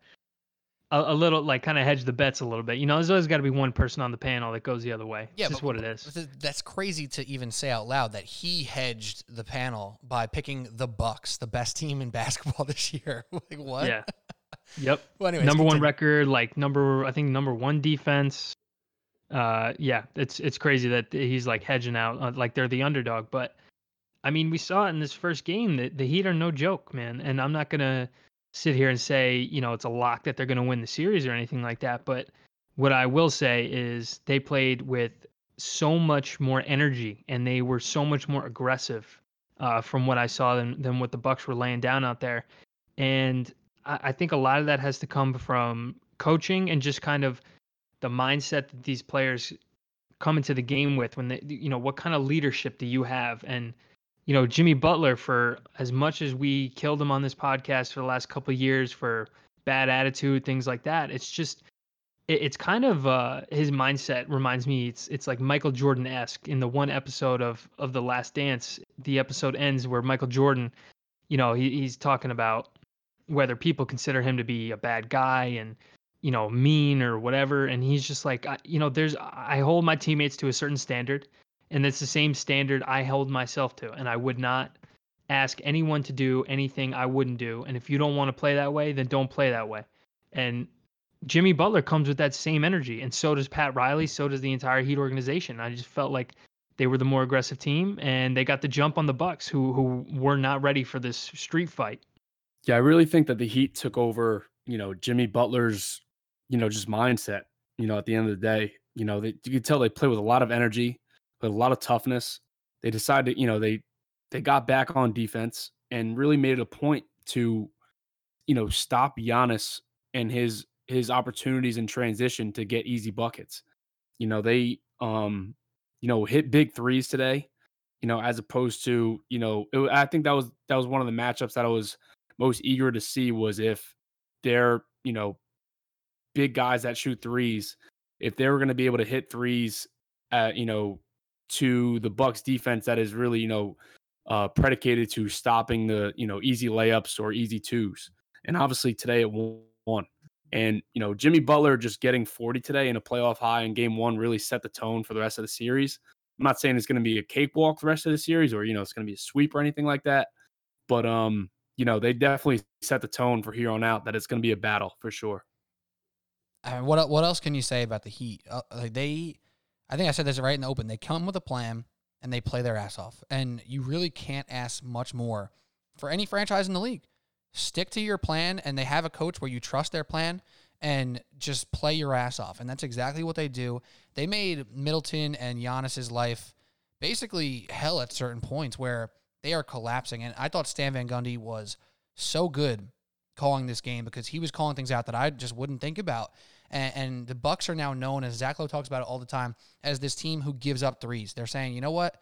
a, a little like kind of hedge the bets a little bit. You know, there's always got to be one person on the panel that goes the other way. Yeah, it's just what it is. That's crazy to even say out loud that he hedged the panel by picking the Bucks, the best team in [laughs] basketball this year. [laughs] like what? Yeah. [laughs] Yep. Well, anyways, number one record, like number I think number one defense. Uh, yeah, it's it's crazy that he's like hedging out, uh, like they're the underdog. But I mean, we saw it in this first game that the Heat are no joke, man. And I'm not gonna sit here and say you know it's a lock that they're gonna win the series or anything like that. But what I will say is they played with so much more energy and they were so much more aggressive uh, from what I saw than than what the Bucks were laying down out there. And I, I think a lot of that has to come from coaching and just kind of the mindset that these players come into the game with when they you know what kind of leadership do you have and you know Jimmy Butler for as much as we killed him on this podcast for the last couple years for bad attitude things like that it's just it, it's kind of uh his mindset reminds me it's it's like Michael Jordan-esque in the one episode of of The Last Dance the episode ends where Michael Jordan you know he, he's talking about whether people consider him to be a bad guy and you know mean or whatever and he's just like I, you know there's i hold my teammates to a certain standard and it's the same standard i held myself to and i would not ask anyone to do anything i wouldn't do and if you don't want to play that way then don't play that way. And jimmy butler comes with that same energy and so does pat riley so does the entire heat organization. I just felt like they were the more aggressive team and they got the jump on the bucks who who were not ready for this street fight. Yeah, I really think that the Heat took over, you know, Jimmy Butler's, you know, just mindset. You know, at the end of the day, you know, they, you could tell they play with a lot of energy, a lot of toughness. They decided, you know, they they got back on defense and really made it a point to, you know, stop Giannis and his his opportunities in transition to get easy buckets. You know, they um, you know, hit big threes today. You know, as opposed to, you know, it, I think that was that was one of the matchups that I was most eager to see was if they're, you know, big guys that shoot threes, if they were going to be able to hit threes, uh, you know, to the Bucks defense that is really, you know, uh, predicated to stopping the, you know, easy layups or easy twos. And obviously today it won. And, you know, Jimmy Butler just getting 40 today in a playoff high in game one really set the tone for the rest of the series. I'm not saying it's going to be a cakewalk the rest of the series or, you know, it's going to be a sweep or anything like that. But, um, you know, they definitely set the tone for here on out that it's going to be a battle for sure. I mean, what what else can you say about the Heat? Uh, like they, I think I said this right in the open. They come with a plan, and they play their ass off. And you really can't ask much more for any franchise in the league. Stick to your plan, and they have a coach where you trust their plan and just play your ass off. And that's exactly what they do. They made Middleton and Giannis's life basically hell at certain points where they are collapsing. And I thought Stan Van Gundy was so good calling this game because he was calling things out that I just wouldn't think about. And, and the Bucks are now known, as Zach Lowe talks about it all the time, as this team who gives up threes. They're saying, you know what?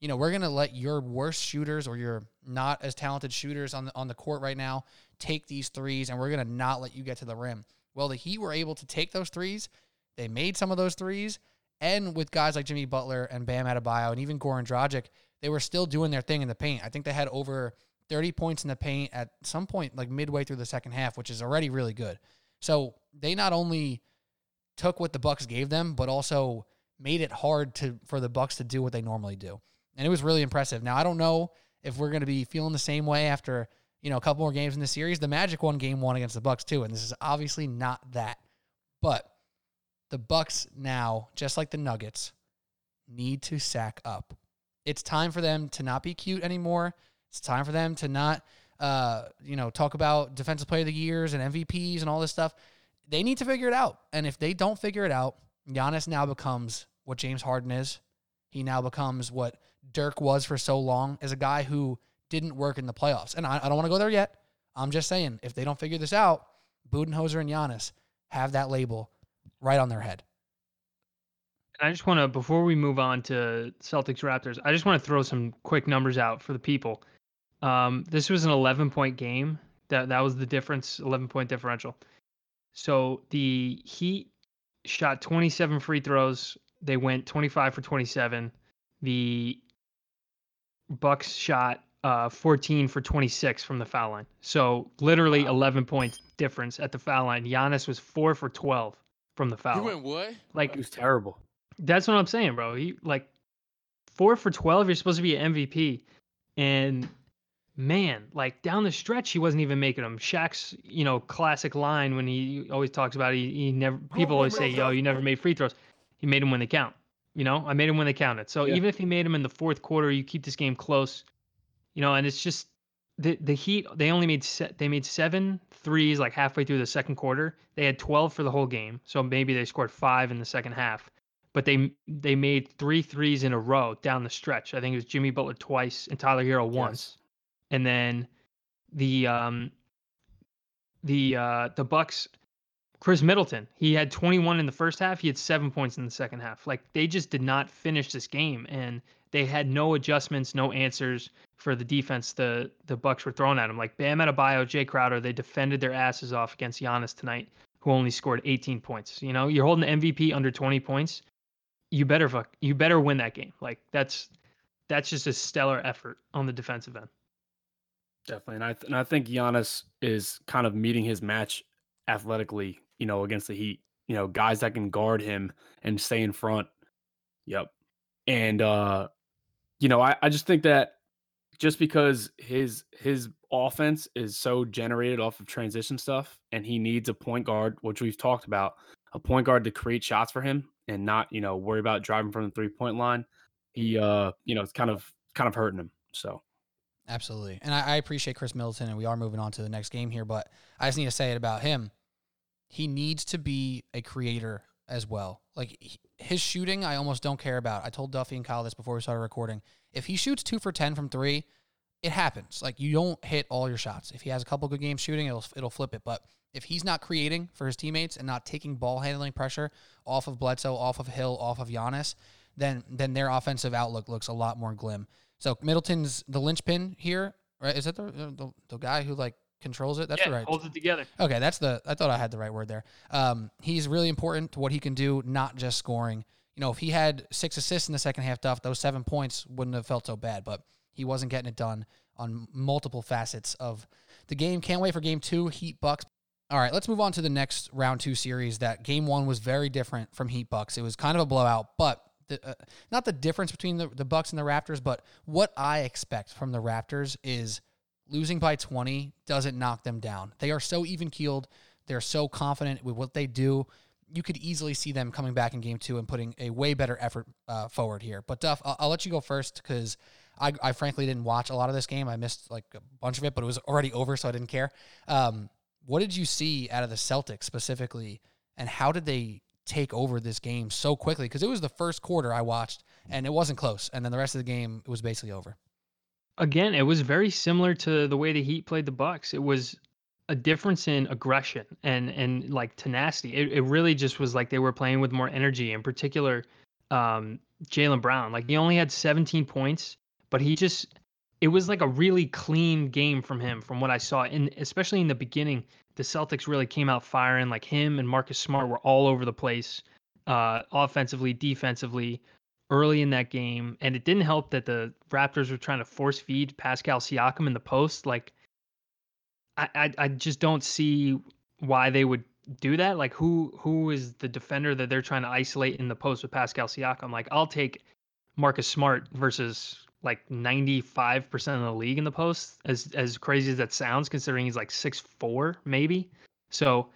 You know, we're gonna let your worst shooters or your not as talented shooters on the on the court right now take these threes, and we're gonna not let you get to the rim. Well, the Heat were able to take those threes. They made some of those threes, and with guys like Jimmy Butler and Bam Adebayo and even Goran Dragic, they were still doing their thing in the paint. I think they had over 30 points in the paint at some point, like midway through the second half, which is already really good. So they not only took what the Bucks gave them, but also made it hard to for the Bucks to do what they normally do. And it was really impressive. Now I don't know if we're going to be feeling the same way after you know a couple more games in the series. The Magic won Game One against the Bucks too, and this is obviously not that. But the Bucks now, just like the Nuggets, need to sack up. It's time for them to not be cute anymore. It's time for them to not, uh, you know, talk about defensive player of the years and MVPs and all this stuff. They need to figure it out. And if they don't figure it out, Giannis now becomes what James Harden is. He now becomes what Dirk was for so long as a guy who didn't work in the playoffs. And I, I don't want to go there yet. I'm just saying, if they don't figure this out, Budenholzer and Giannis have that label right on their head. I just want to, before we move on to Celtics Raptors, I just want to throw some quick numbers out for the people. Um, this was an 11 point game. That that was the difference, 11 point differential. So the Heat shot 27 free throws. They went 25 for 27. The Bucks shot uh, 14 for 26 from the foul line. So literally 11 points difference at the foul line. Giannis was four for 12 from the foul. You line. went what? Like it was terrible. that's what I'm saying, bro. He like four for 12. You're supposed to be an MVP, and man, like down the stretch, he wasn't even making them. Shaq's, you know, classic line when he always talks about he, he never. Oh, people always say, "Yo, you never made free throws." He made them when they count. You know, I made them when they counted. So Yeah. even if he made them in the fourth quarter, you keep this game close. You know, and it's just the the Heat. They only made se- they made seven threes like halfway through the second quarter. They had 12 for the whole game, so maybe they scored five in the second half. But they they made three threes in a row down the stretch. I think it was Jimmy Butler twice and Tyler Herro once, and then the um the uh the Bucks. Khris Middleton, he had 21 in the first half. He had seven points in the second half. Like they just did not finish this game, and they had no adjustments, no answers for the defense the the Bucks were throwing at them. Like Bam Adebayo, Jae Crowder, they defended their asses off against Giannis tonight, who only scored 18 points. You know, you're holding the MVP under 20 points. You better fuck, you better win that game. Like that's that's just a stellar effort on the defensive end. Definitely, and I th- and I think Giannis is kind of meeting his match athletically. You know, against the Heat. You know, guys that can guard him and stay in front. Yep, and uh, you know, I, I just think that just because his his offense is so generated off of transition stuff, and he needs a point guard, which we've talked about, a point guard to create shots for him and not you know worry about driving from the three point line. He uh, you know, it's kind of kind of hurting him. So. Absolutely. And I, I appreciate Khris Middleton, and we are moving on to the next game here, but I just need to say it about him. He needs to be a creator as well. Like his shooting, I almost don't care about. I told Duffy and Kyle this before we started recording. If he shoots two for 10 from three, it happens. Like you don't hit all your shots. If he has a couple good games shooting, it'll, it'll flip it. But if he's not creating for his teammates and not taking ball handling pressure off of Bledsoe, off of Hill, off of Giannis, then then their offensive outlook looks a lot more glim. So Middleton's the linchpin here, right? Is that the the, the guy who like controls it? That's yeah, right. holds it together. Okay, that's the. I thought I had the right word there. Um, he's really important to what he can do, not just scoring. You know, if he had six assists in the second half, Duff, those seven points wouldn't have felt so bad. But he wasn't getting it done on multiple facets of the game. Can't wait for game two, Heat Bucks. All right, let's move on to the next round two series. That game one was very different from Heat Bucks. It was kind of a blowout, but the, uh, not the difference between the, the Bucks and the Raptors, but what I expect from the Raptors is losing by 20 doesn't knock them down. They are so even keeled. They're so confident with what they do. you could easily see them coming back in game two and putting a way better effort uh, forward here. But Duff, I'll, I'll let you go first because I, I frankly didn't watch a lot of this game. I missed like a bunch of it, but it was already over, so I didn't care. Um, what did you see out of the Celtics specifically, and how did they take over this game so quickly? Because it was the first quarter I watched, and it wasn't close, and then the rest of the game it was basically over. Again, it was very similar to the way the Heat played the Bucks. It was a difference in aggression and and like tenacity. It, it really just was like they were playing with more energy. In particular, um, Jaylen Brown. Like he only had 17 points, but he just it was like a really clean game from him from what I saw. And especially in the beginning, the Celtics really came out firing. Like him and Marcus Smart were all over the place, uh, offensively, defensively, early in that game. And it didn't help that the Raptors were trying to force feed Pascal Siakam in the post. Like I, I, I just don't see why they would do that. Like who who is the defender that they're trying to isolate in the post with Pascal Siakam? Like I'll take Marcus Smart versus like 95% of the league in the post as as crazy as that sounds considering he's like six four maybe so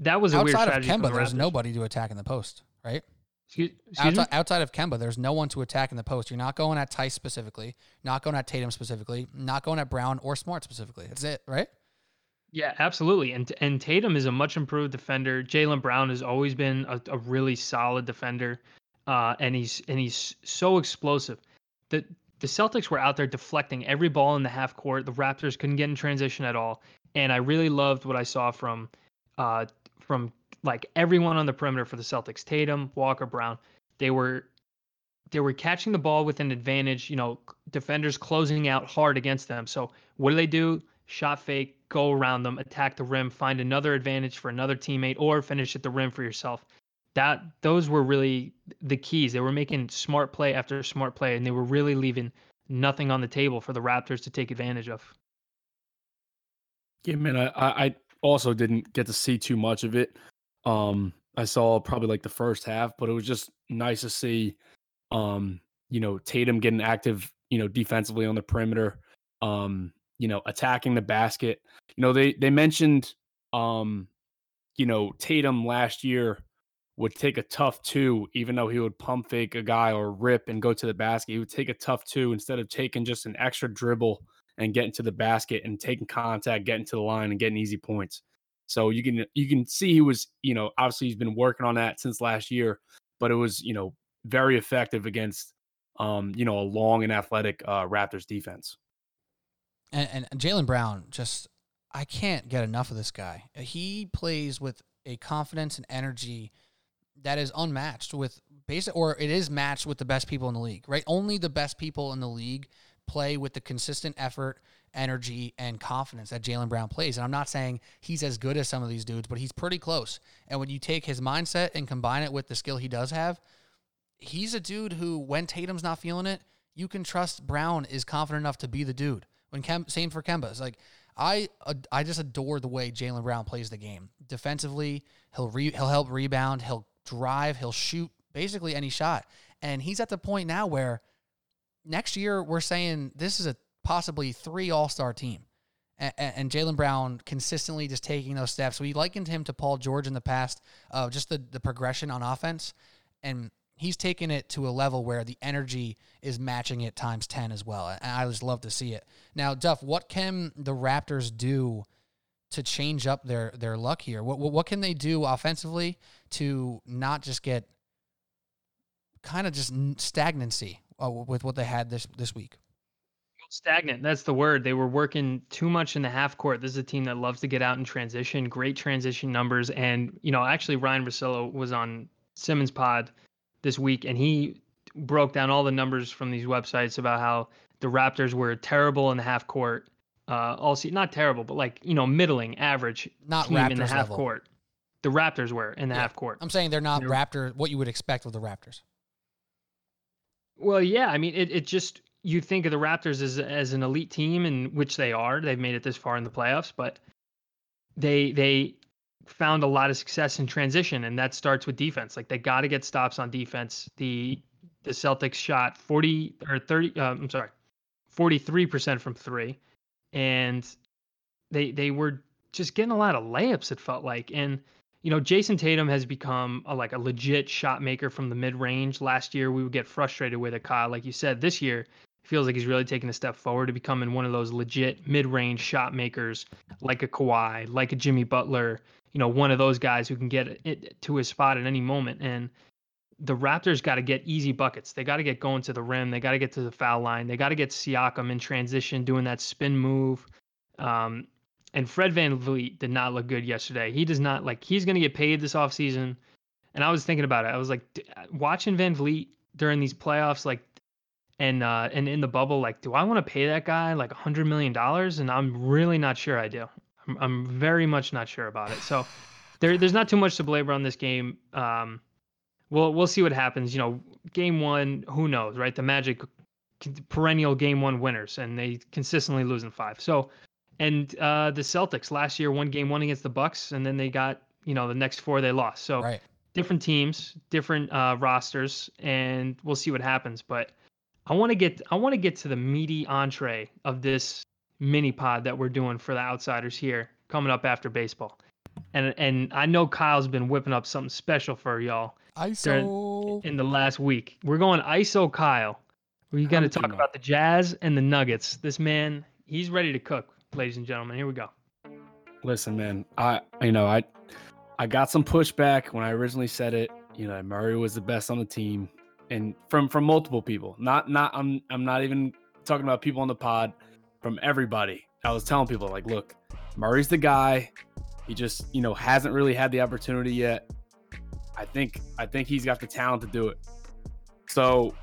that was a weird outside of strategy from Kemba, the there's nobody to attack in the post, right? excuse, excuse? Outside, outside of Kemba, there's no one to attack in the post. You're not going at Theis specifically, not going at Tatum specifically, not going at Brown or Smart specifically. That's it, right? Yeah, absolutely. And and Tatum is a much improved defender. Jaylen Brown has always been a, a really solid defender, uh, and he's and he's so explosive. The the Celtics were out there deflecting every ball in the half court. The Raptors couldn't get in transition at all, and I really loved what I saw from uh, from like everyone on the perimeter for the Celtics. Tatum, Walker, Brown. They were they were catching the ball with an advantage. You know, defenders closing out hard against them. So what do they do? Shot fake, go around them, attack the rim, find another advantage for another teammate, or finish at the rim for yourself. That those were really the keys. They were making smart play after smart play, and they were really leaving nothing on the table for the Raptors to take advantage of. Yeah, man. I, I also didn't get to see too much of it. Um, I saw probably like the first half, but it was just nice to see, um, you know, Tatum getting active, you know, defensively on the perimeter, um, you know, attacking the basket. You know, they they mentioned, um, you know, Tatum last year would take a tough two, even though he would pump fake a guy or rip and go to the basket. He would take a tough two instead of taking just an extra dribble and getting to the basket and taking contact, getting to the line and getting easy points. So you can you can see he was, you know, obviously he's been working on that since last year, but it was, you know, very effective against um, you know, a long and athletic uh Raptors defense. And, and Jaylen Brown, just I can't get enough of this guy. He plays with a confidence and energy that is unmatched with basic, or it is matched with the best people in the league. Right? Only the best people in the league play with the consistent effort, energy, and confidence that Jaylen Brown plays. And I'm not saying he's as good as some of these dudes, but he's pretty close. And when you take his mindset and combine it with the skill he does have, he's a dude who, when Tatum's not feeling it, you can trust Brown is confident enough to be the dude. When Kem, same for Kemba. It's like I I just adore the way Jaylen Brown plays the game. Defensively, he'll re, he'll help rebound, he'll drive, he'll shoot basically any shot. And he's at the point now where next year we're saying this is a possibly three All Star team, and, and Jaylen Brown consistently just taking those steps. We likened him to Paul George in the past of just the the progression on offense, and he's taken it to a level where the energy is matching it times 10 as well. And I just love to see it. Now, Duff, what can the Raptors do to change up their, their luck here? What, what, can they do offensively to not just get kind of just stagnancy uh, with what they had this, this week? Stagnant. That's the word. They were working too much in the half court. This is a team that loves to get out in transition, great transition numbers. And, you know, actually, Ryan Russillo was on Simmons Pod this week, and he broke down all the numbers from these websites about how the Raptors were terrible in the half court. Uh, all see, not terrible, but like you know, middling, average Not team in the Raptors half level. court. The Raptors were in the Yeah. half court. I'm saying they're not They're- Raptor, what you would expect with the Raptors. Well, yeah, I mean, it, it just you think of the Raptors as as an elite team, and which they are. They've made it this far in the playoffs, but they they found a lot of success in transition, and that starts with defense. Like they got to get stops on defense. The the Celtics shot forty or thirty. Uh, I'm sorry, forty three percent from three, and they they were just getting a lot of layups. It felt like, and you know, Jayson Tatum has become a, like a legit shot maker from the mid range. Last year, we would get frustrated with it, Kyle. Like you said, this year, feels like he's really taking a step forward to becoming one of those legit mid range shot makers, like a Kawhi, like a Jimmy Butler. You know, one of those guys who can get it to his spot at any moment. And the Raptors got to get easy buckets. They got to get going to the rim. They got to get to the foul line. They got to get Siakam in transition, doing that spin move. Um, and Fred VanVleet did not look good yesterday. He does not like he's going to get paid this offseason. And I was thinking about it. I was like watching VanVleet during these playoffs, like, and uh, and in the bubble, like, do I want to pay that guy like a hundred million dollars? And I'm really not sure I do. I'm, I'm very much not sure about it. So there, there's not too much to belabor on this game. Um, we'll we'll see what happens. You know, game one, who knows, right? The Magic perennial game one winners, and they consistently lose in five. So, and uh, the Celtics last year won game one against the Bucks, and then they got you know the next four they lost. So Right. different teams, different uh, rosters, and we'll see what happens. But I want to get I want to get to the meaty entree of this mini pod that we're doing for the outsiders here coming up after baseball. And and I know Kyle's been whipping up something special for y'all ISO. in the last week. We're going ISO Kyle. We got to talk did you know? about the Jazz and the Nuggets. This man, he's ready to cook, ladies and gentlemen. Here we go. Listen, man, I you know I I got some pushback when I originally said it. You know, Murray was the best on the team, and from from multiple people. Not not I'm I'm not even talking about people on the pod. From everybody, I was telling people like, look, Murray's the guy. He just you know hasn't really had the opportunity yet. I think I think he's got the talent to do it. So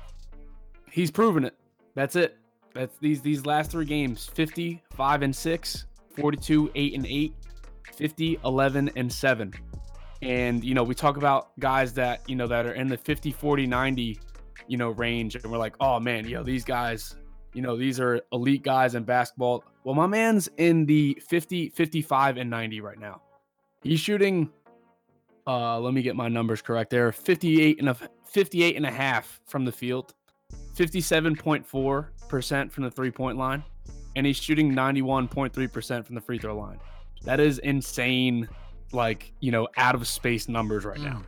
he's proven it. That's it. That's these these last three games 50, 5 and 6, 42, 8 and 8, 50, 11 and 7. And you know, we talk about guys that, you know, that are in the 50, 40, 90, you know, range and we're like, "Oh man, yo, these guys, you know, these are elite guys in basketball." Well, my man's in the 50, 55 and 90 right now. He's shooting uh let me get my numbers correct. There 58 and a 58 and a half from the field 57.4% from the three point line and he's shooting 91.3% from the free throw line. That is insane like you know out of space numbers right now.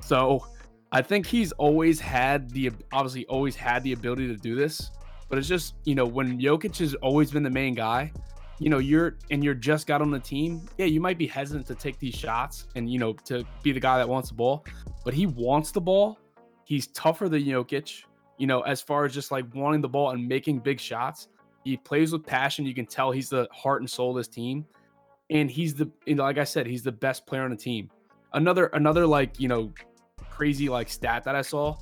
So i think he's always had the obviously always had the ability to do this but it's just you know when Jokic has always been the main guy you know you're and you're just got on the team yeah you might be hesitant to take these shots and you know to be the guy that wants the ball but he wants the ball. He's tougher than Jokic you know as far as just like wanting the ball and making big shots. He plays with passion. You can tell he's the heart and soul of this team. And he's the you know, like I said he's the best player on the team. Another another like you know crazy like stat that I saw.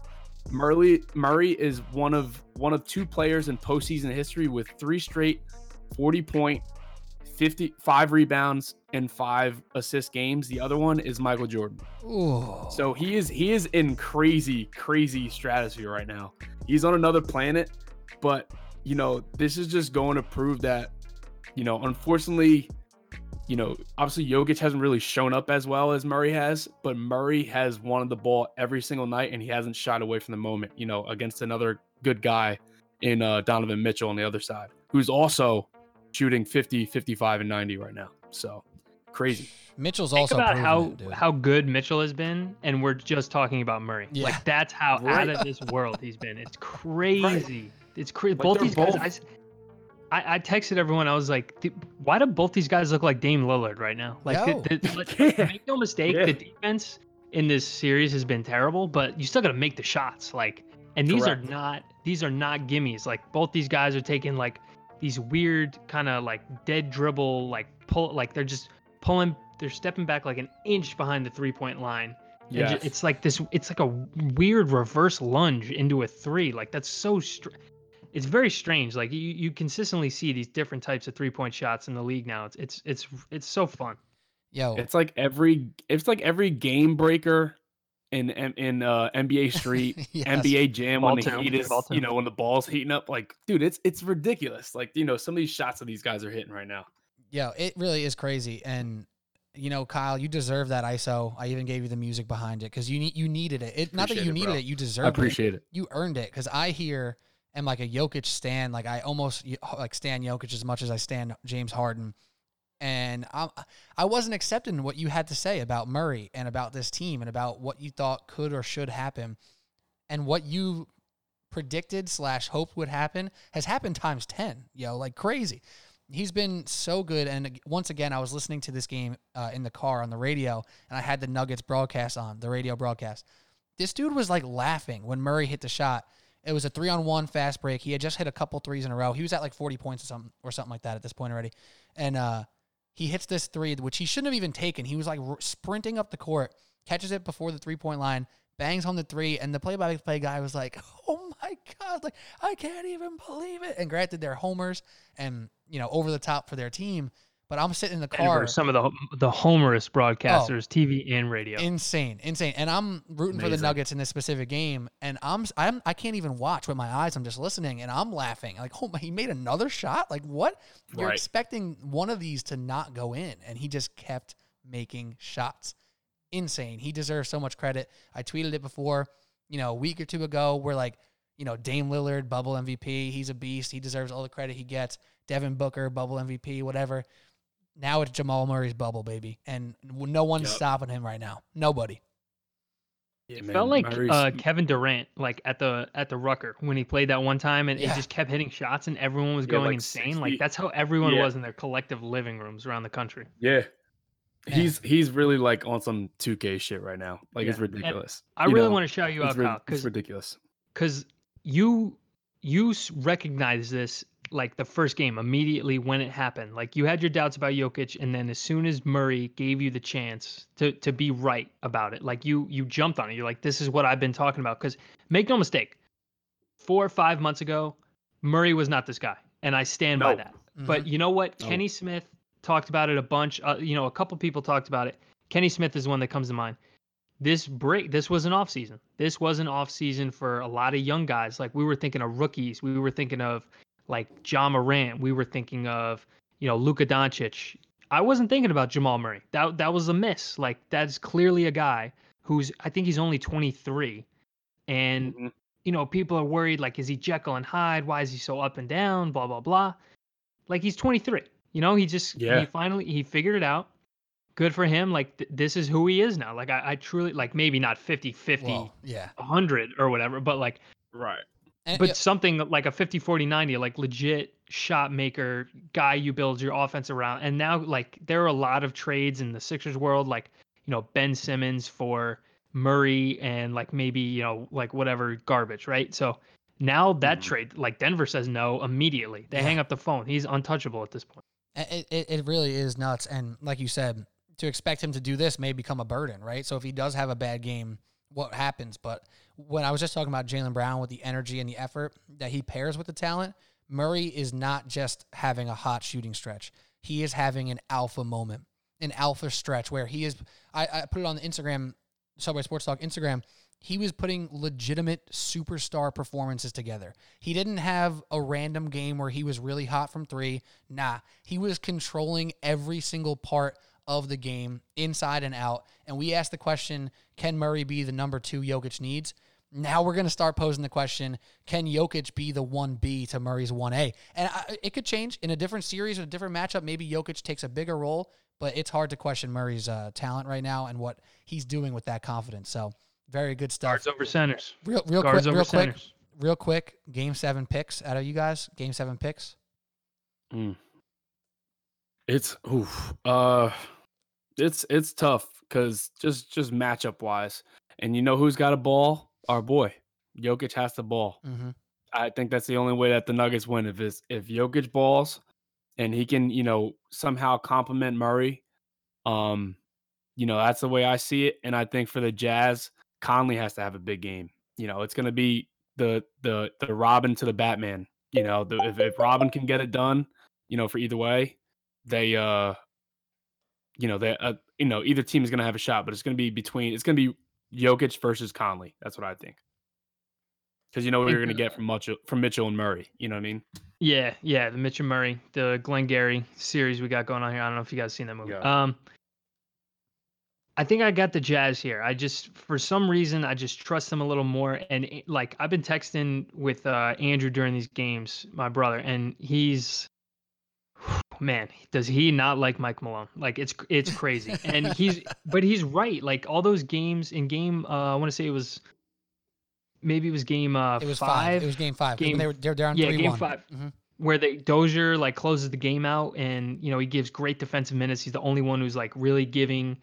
Murray Murray is one of one of two players in postseason history with three straight 40 point 55 rebounds and five assist games. The other one is michael jordan. Ooh. so he is he is in crazy crazy stratosphere right now. He's on another planet but you know this is just going to prove that you know unfortunately you know obviously Jokic hasn't really shown up as well as Murray has but Murray has wanted the ball every single night and he hasn't shied away from the moment you know against another good guy in uh, Donovan Mitchell on the other side who's also shooting 50 55 and 90 right now so crazy Mitchell's Think also about how it, how good Mitchell has been, and we're just talking about Murray. Yeah. Like that's how Right. out of this world he's been. It's [laughs] crazy. It's crazy. Like, both they're these guys. both- I s- I, I texted everyone. I was like, "Why do both these guys look like Dame Lillard right now?" Like, Yo. the, the, [laughs] like, Yeah. make no mistake, Yeah. the defense in this series has been terrible, but you still got to make the shots. Like, and these Correct. are not these are not gimmies. Like, both these guys are taking like these weird kind of like dead dribble, like pull, like they're just pulling. They're stepping back like an inch behind the three point line. And ju- yeah it's like this. It's like a weird reverse lunge into a three. Like that's so. Str- it's very strange. Like you, you consistently see these different types of three point shots in the league now. It's it's it's it's so fun. Yo, It's like every it's like every game breaker in in, in uh, NBA [laughs] Street, Yes. NBA Jam when the two, heat is you know when the ball's heating up. Like, dude, it's it's ridiculous. Like, you know, some of these shots that these guys are hitting right now. Yo, it really is crazy. And you know, Kyle, you deserve that ISO. I even gave you the music behind it because you need you needed it. it not that you it, needed bro. it, you deserved I appreciate it. You earned it because I hear am like a Jokic stand. Like I almost like stand Jokic as much as I stand James Harden. And I I wasn't accepting what you had to say about Murray and about this team and about what you thought could or should happen, and what you predicted slash hoped would happen has happened times ten. Yo, like crazy. He's been so good. And once again, I was listening to this game uh, in the car on the radio, and I had the Nuggets broadcast on the radio broadcast. This dude was like laughing when Murray hit the shot. It was a three on one fast break. He had just hit a couple threes in a row. He was at like 40 points or something or something like that at this point already. And uh, he hits this three, which he shouldn't have even taken. He was like r- sprinting up the court, catches it before the three point line, bangs home the three, and the play by play guy was like, [laughs] "Oh my god, like I can't even believe it." And granted, they're homers and you know over the top for their team, but I'm sitting in the Denver, car, some of the the homerous broadcasters, oh. TV and radio. insane, insane, and I'm rooting for the Nuggets in this specific game, and I'm I'm I can't even watch with my eyes. I'm just listening, and I'm laughing like, "Oh he made another shot! Like what? You're Right. expecting one of these to not go in, and he just kept making shots." insane. He deserves so much credit. I tweeted it before, you know, a week or two ago. We're like, you know, Dame Lillard, bubble MVP. He's a beast. He deserves all the credit he gets. Devin Booker, bubble MVP, whatever. Now it's Jamal Murray's bubble, baby. And no one's Yep. stopping him right now. Nobody. Yeah, It man, felt like uh, Kevin Durant, like at the at the Rucker when he played that one time, and Yeah. it just kept hitting shots, and everyone was Yeah, going like insane. Like that's how everyone Yeah. was in their collective living rooms around the country. yeah. Man. He's he's really like on some 2K shit right now. Like it's Yeah. And ridiculous. I really know, want to shout you it's out, rid- Kyle, it's because ridiculous. because you you recognize this like the first game immediately when it happened. Like you had your doubts about Jokic, and then as soon as Murray gave you the chance to to be right about it, like you you jumped on it. You're like, this is what I've been talking about. Because make no mistake, four or five months ago, Murray was not this guy, and I stand by that. Mm-hmm. But you know what? No. Kenny Smith talked about it a bunch. Uh, you know, a couple people talked about it. Kenny Smith is one that comes to mind. This break, this was an off season. This was an off season for a lot of young guys. Like we were thinking of rookies. We were thinking of like John Morant. We were thinking of you know Luka Doncic. I wasn't thinking about Jamal Murray. That that was a miss. Like that's clearly a guy who's I think he's only 23, and Mhm. you know, people are worried like, is he Jekyll and Hyde? Why is he so up and down? Blah blah blah. Like he's 23. You know, he just Yeah. he finally he figured it out. Good for him. Like th- this is who he is now. Like I, I truly like maybe not 50 50 well, yeah. 100 or whatever, but like Right. And, but yeah, something like a 50 40 90 like legit shot maker guy you build your offense around and now like there are a lot of trades in the Sixers world like you know Ben Simmons for Murray and like maybe you know like whatever garbage right so now that Mhm. trade like Denver says no immediately they Yeah. hang up the phone he's untouchable at this point It, it, it really is nuts. And like you said, to expect him to do this may become a burden, right? So if he does have a bad game, what happens? But when I was just talking about Jaylen Brown with the energy and the effort that he pairs with the talent, Murray is not just having a hot shooting stretch. He is having an alpha moment, an alpha stretch where he is. I, I put it on the Instagram, Subway Sports Talk Instagram. He was putting legitimate superstar performances together. He didn't have a random game where he was really hot from three. Nah, he was controlling every single part of the game, inside and out. And we asked the question can Murray be the number two Jokic needs? Now we're going to start posing the question can Jokic be the 1B to Murray's 1A? And I, it could change in a different series or a different matchup. Maybe Jokic takes a bigger role, but it's hard to question Murray's uh, talent right now and what he's doing with that confidence. So, very good stuff. guards over centers Real, real guards quick, over real quick, centers real quick. Game seven picks out of you guys. Game seven picks. It's oof. Uh it's it's tough because just just matchup wise. And you know who's got a ball? Our boy. Jokic has the ball. Mm-hmm. I think that's the only way that the Nuggets win if is if Jokic balls and he can, you know, somehow complement Murray. Um, you know, that's the way I see it. And I think for the Jazz, Conley has to have a big game. You know, it's gonna be the the the Robin to the Batman. You know, the, if, if Robin can get it done, you know, for either way, they uh you know, they uh, you know, either team is gonna have a shot, but it's gonna be between it's gonna be Jokic versus Conley. That's what I think. Because you know what you're gonna get from Mitchell from Mitchell and Murray. You know what I mean? Yeah, yeah, the Mitchell Murray, the Glengarry series we got going on here. I don't know if you guys seen that movie. Yeah. Um, I think I got the Jazz here. I just, for some reason, I just trust them a little more. And like, I've been texting with uh, Andrew during these games, my brother, and he's man, does he not like Mike Malone? Like it's it's crazy, and he's [laughs] but he's right. Like all those games in game, uh, I want to say it was maybe it was game uh, It was five. five. It was game five. Game- they were they're down yeah, three game one. 5 Mhm. where they Dozier like closes the game out, and you know he gives great defensive minutes. He's the only one who's like really giving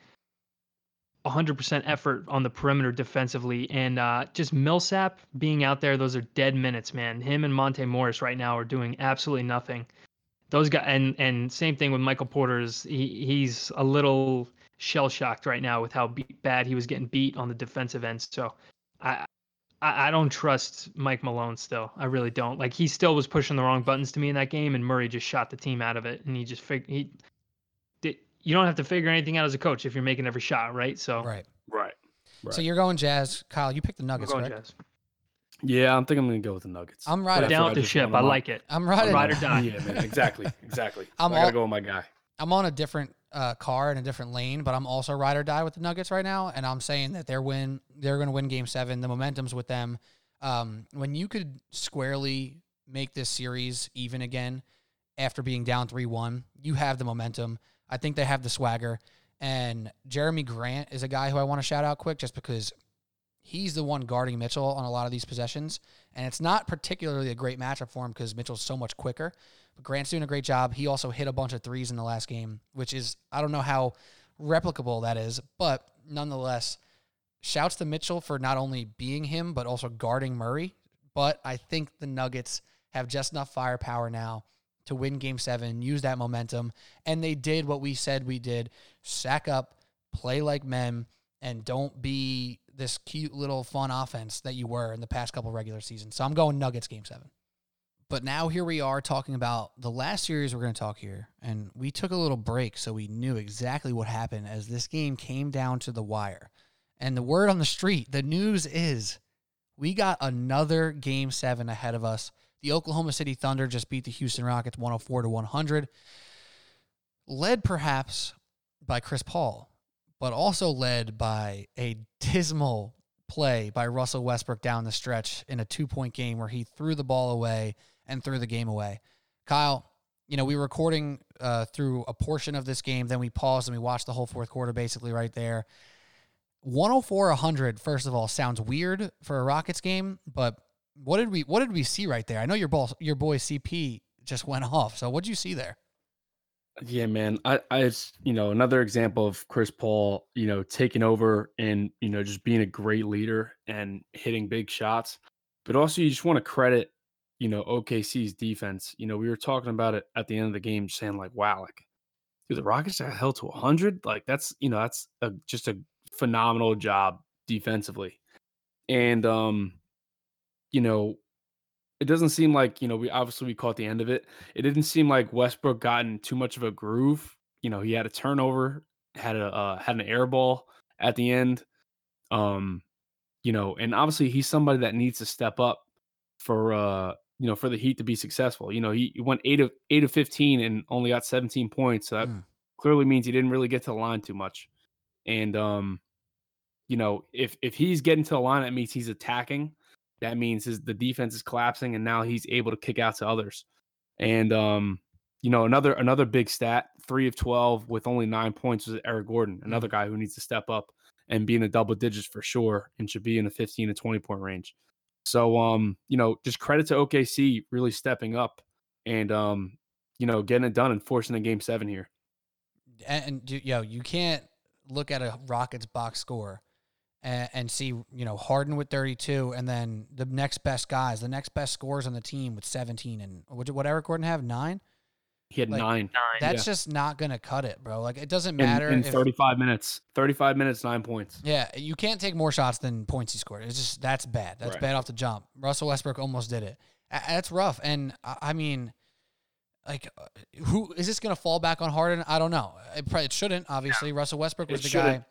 100% effort on the perimeter defensively, and uh, just Millsap being out there. Those are dead minutes, man. Him and Monte Morris right now are doing absolutely nothing. Those guys, and and same thing with Michael Porter's. He he's a little shell shocked right now with how be- bad he was getting beat on the defensive end. So I. I I don't trust Mike Malone still. I really don't. Like he still was pushing the wrong buttons to me in that game, and Murray just shot the team out of it. And he just fig- he did. You don't have to figure anything out as a coach if you're making every shot, right? So Right. Right. So you're going Jazz, Kyle. You picked the we're Nuggets, going correct? Jazz. Yeah, I'm thinking I'm gonna go with the Nuggets. I'm But riding. Down with the ship. I like it. I'm riding. Ride or die. Yeah, man. Exactly. [laughs] Exactly. I'm I gotta all- go with my guy. I'm on a different uh, car in a different lane, but I'm also ride or die with the Nuggets right now, and I'm saying that they're win. They're going to win Game Seven. The momentum's with them. Um, when you could squarely make this series even again after being down three one, you have the momentum. I think they have the swagger, and Jerami Grant is a guy who I want to shout out quick just because he's the one guarding Mitchell on a lot of these possessions, and it's not particularly a great matchup for him because Mitchell's so much quicker. But Grant's doing a great job. He also hit a bunch of threes in the last game, which is I don't know how replicable that is, but nonetheless, shouts to Mitchell for not only being him but also guarding Murray. But I think the Nuggets have just enough firepower now to win game 7, use that momentum, and they did what we said we did, sack up, play like men and don't be this cute little fun offense that you were in the past couple regular seasons. So I'm going Nuggets game 7. But now here we are talking about the last series we're going to talk here. And we took a little break so we knew exactly what happened as this game came down to the wire. And the word on the street, the news is we got another game seven ahead of us. The Oklahoma City Thunder just beat the Houston Rockets 104 to 100, led perhaps by Chris Paul, but also led by a dismal play by Russell Westbrook down the stretch in a two point game where he threw the ball away and threw the game away. Kyle, you know, we were recording uh, through a portion of this game, then we paused and we watched the whole fourth quarter basically right there. 104 100 first of all sounds weird for a Rockets game, but what did we what did we see right there? I know your ball your boy CP just [laughs] went off. So what did you see there? Yeah, man. I, I, you know, another example of Chris Paul, you know, taking over and, you know, just being a great leader and hitting big shots. But also, you just want to credit, you know, OKC's defense. You know, we were talking about it at the end of the game, saying, like, wow, like, dude, the Rockets are held to 100. Like, that's, you know, that's a, just a phenomenal job defensively. And, um, you know, it doesn't seem like you know we obviously we caught the end of it. It didn't seem like Westbrook got in too much of a groove. You know, he had a turnover, had a uh, had an air ball at the end. Um, you know, and obviously he's somebody that needs to step up for uh you know for the Heat to be successful. You know, he, he went eight of eight of fifteen and only got seventeen points. So that Mm. clearly means he didn't really get to the line too much. And um, you know, if if he's getting to the line, that means he's attacking that means his the defense is collapsing and now he's able to kick out to others. And um, you know, another another big stat, three of twelve with only nine points was Eric Gordon, another guy who needs to step up and be in the double digits for sure and should be in the 15 to 20 point range. So um, you know, just credit to OKC really stepping up and um, you know, getting it done and forcing a game seven here. And, and you- yo, you can't look at a Rockets box score and, and see, you know, Harden with 32 and then the next best guys, the next best scores on the team with 17 and what what Eric Gordon have? 9? He had Like, nine That's just not going to cut it, bro. Like it doesn't matter in if- 35 minutes. 35 minutes, nine points. Yeah, you can't take more shots than points he scored. It's just that's bad. That's Right. bad off the jump. Russell Westbrook almost did it. That's rough. And I I mean, like, uh, who is this going to fall back on Harden? I don't know. It, probably, it shouldn't. Obviously, Russell Westbrook was It the shouldn't. guy.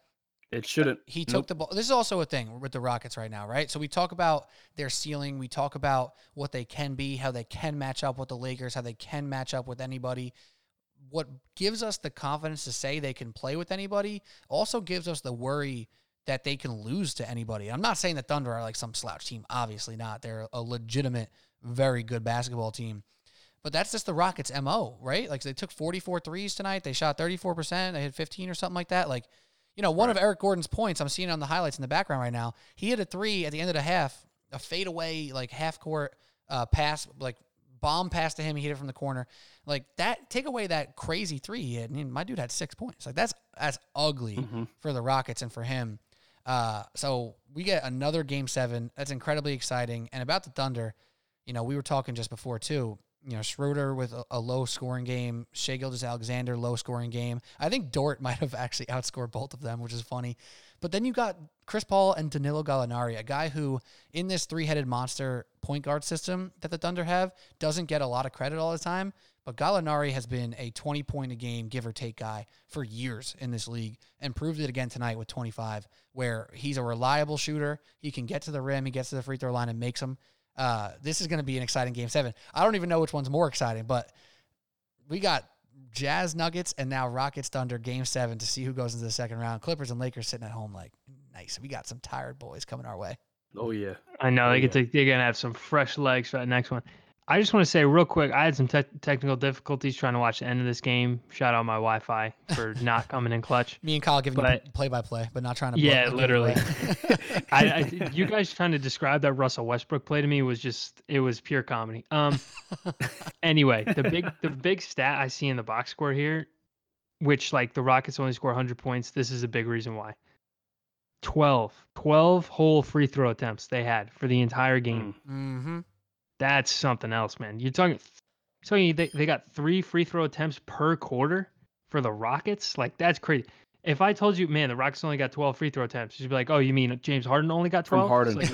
It shouldn't. He took Nope. the ball. This is also a thing with the Rockets right now, right? So we talk about their ceiling. We talk about what they can be, how they can match up with the Lakers, how they can match up with anybody. What gives us the confidence to say they can play with anybody also gives us the worry that they can lose to anybody. I'm not saying the Thunder are like some slouch team. Obviously not. They're a legitimate, very good basketball team. But that's just the Rockets' MO, right? Like they took 44 threes tonight. They shot 34%. They had 15 or something like that. Like, you know, one of Eric Gordon's points, I'm seeing on the highlights in the background right now. He hit a three at the end of the half, a fadeaway, like half court uh, pass, like bomb pass to him. He hit it from the corner. Like that, take away that crazy three he had. I mean, my dude had six points. Like that's that's ugly Mhm. for the Rockets and for him. Uh, so we get another game seven. That's incredibly exciting. And about the Thunder, you know, we were talking just before too. You know, Schroeder with a, a low scoring game, Shai Gilgeous-Alexander low scoring game. I think Dort [laughs] might have actually outscored both of them, which is funny. But then you got Chris Paul and Danilo Gallinari, a guy who in this three headed monster point guard system that the Thunder have doesn't get a lot of credit all the time. But Gallinari has been a 20 point a game, give or take guy for years in this league and proved it again tonight with 25, where he's a reliable shooter. He can get to the rim, he gets to the free throw line and makes them. Uh, this is going to be an exciting game seven. I don't even know which one's more exciting, but we got Jazz Nuggets and now Rockets Thunder game seven to see who goes into the second round. Clippers and Lakers sitting at home like, nice. We got some tired boys coming our way. Oh yeah. I know Oh, they get yeah. to, they're gonna have some fresh legs for that next one. I just want to say real quick, I had some te- technical difficulties trying to watch the end of this game. Shout out my Wi-Fi for [laughs] not coming in clutch. Me and Kyle giving But- you play by play, but not trying to. Yeah, literally. [laughs] I, I, you guys trying to describe that Russell Westbrook play to me was just it was pure comedy. Um, [laughs] anyway, the big the big stat I see in the box score here, which like the Rockets only score 100 points. This is a big reason why. 12, 12 whole free throw attempts they had for the entire game. mm-hmm. That's something else, man. You're talking, talking they, they got three free throw attempts per quarter for the Rockets. Like that's crazy. If I told you, man, the Rockets only got 12 free throw attempts, you'd be like, oh, you mean James Harden only got 12? From Harden, like,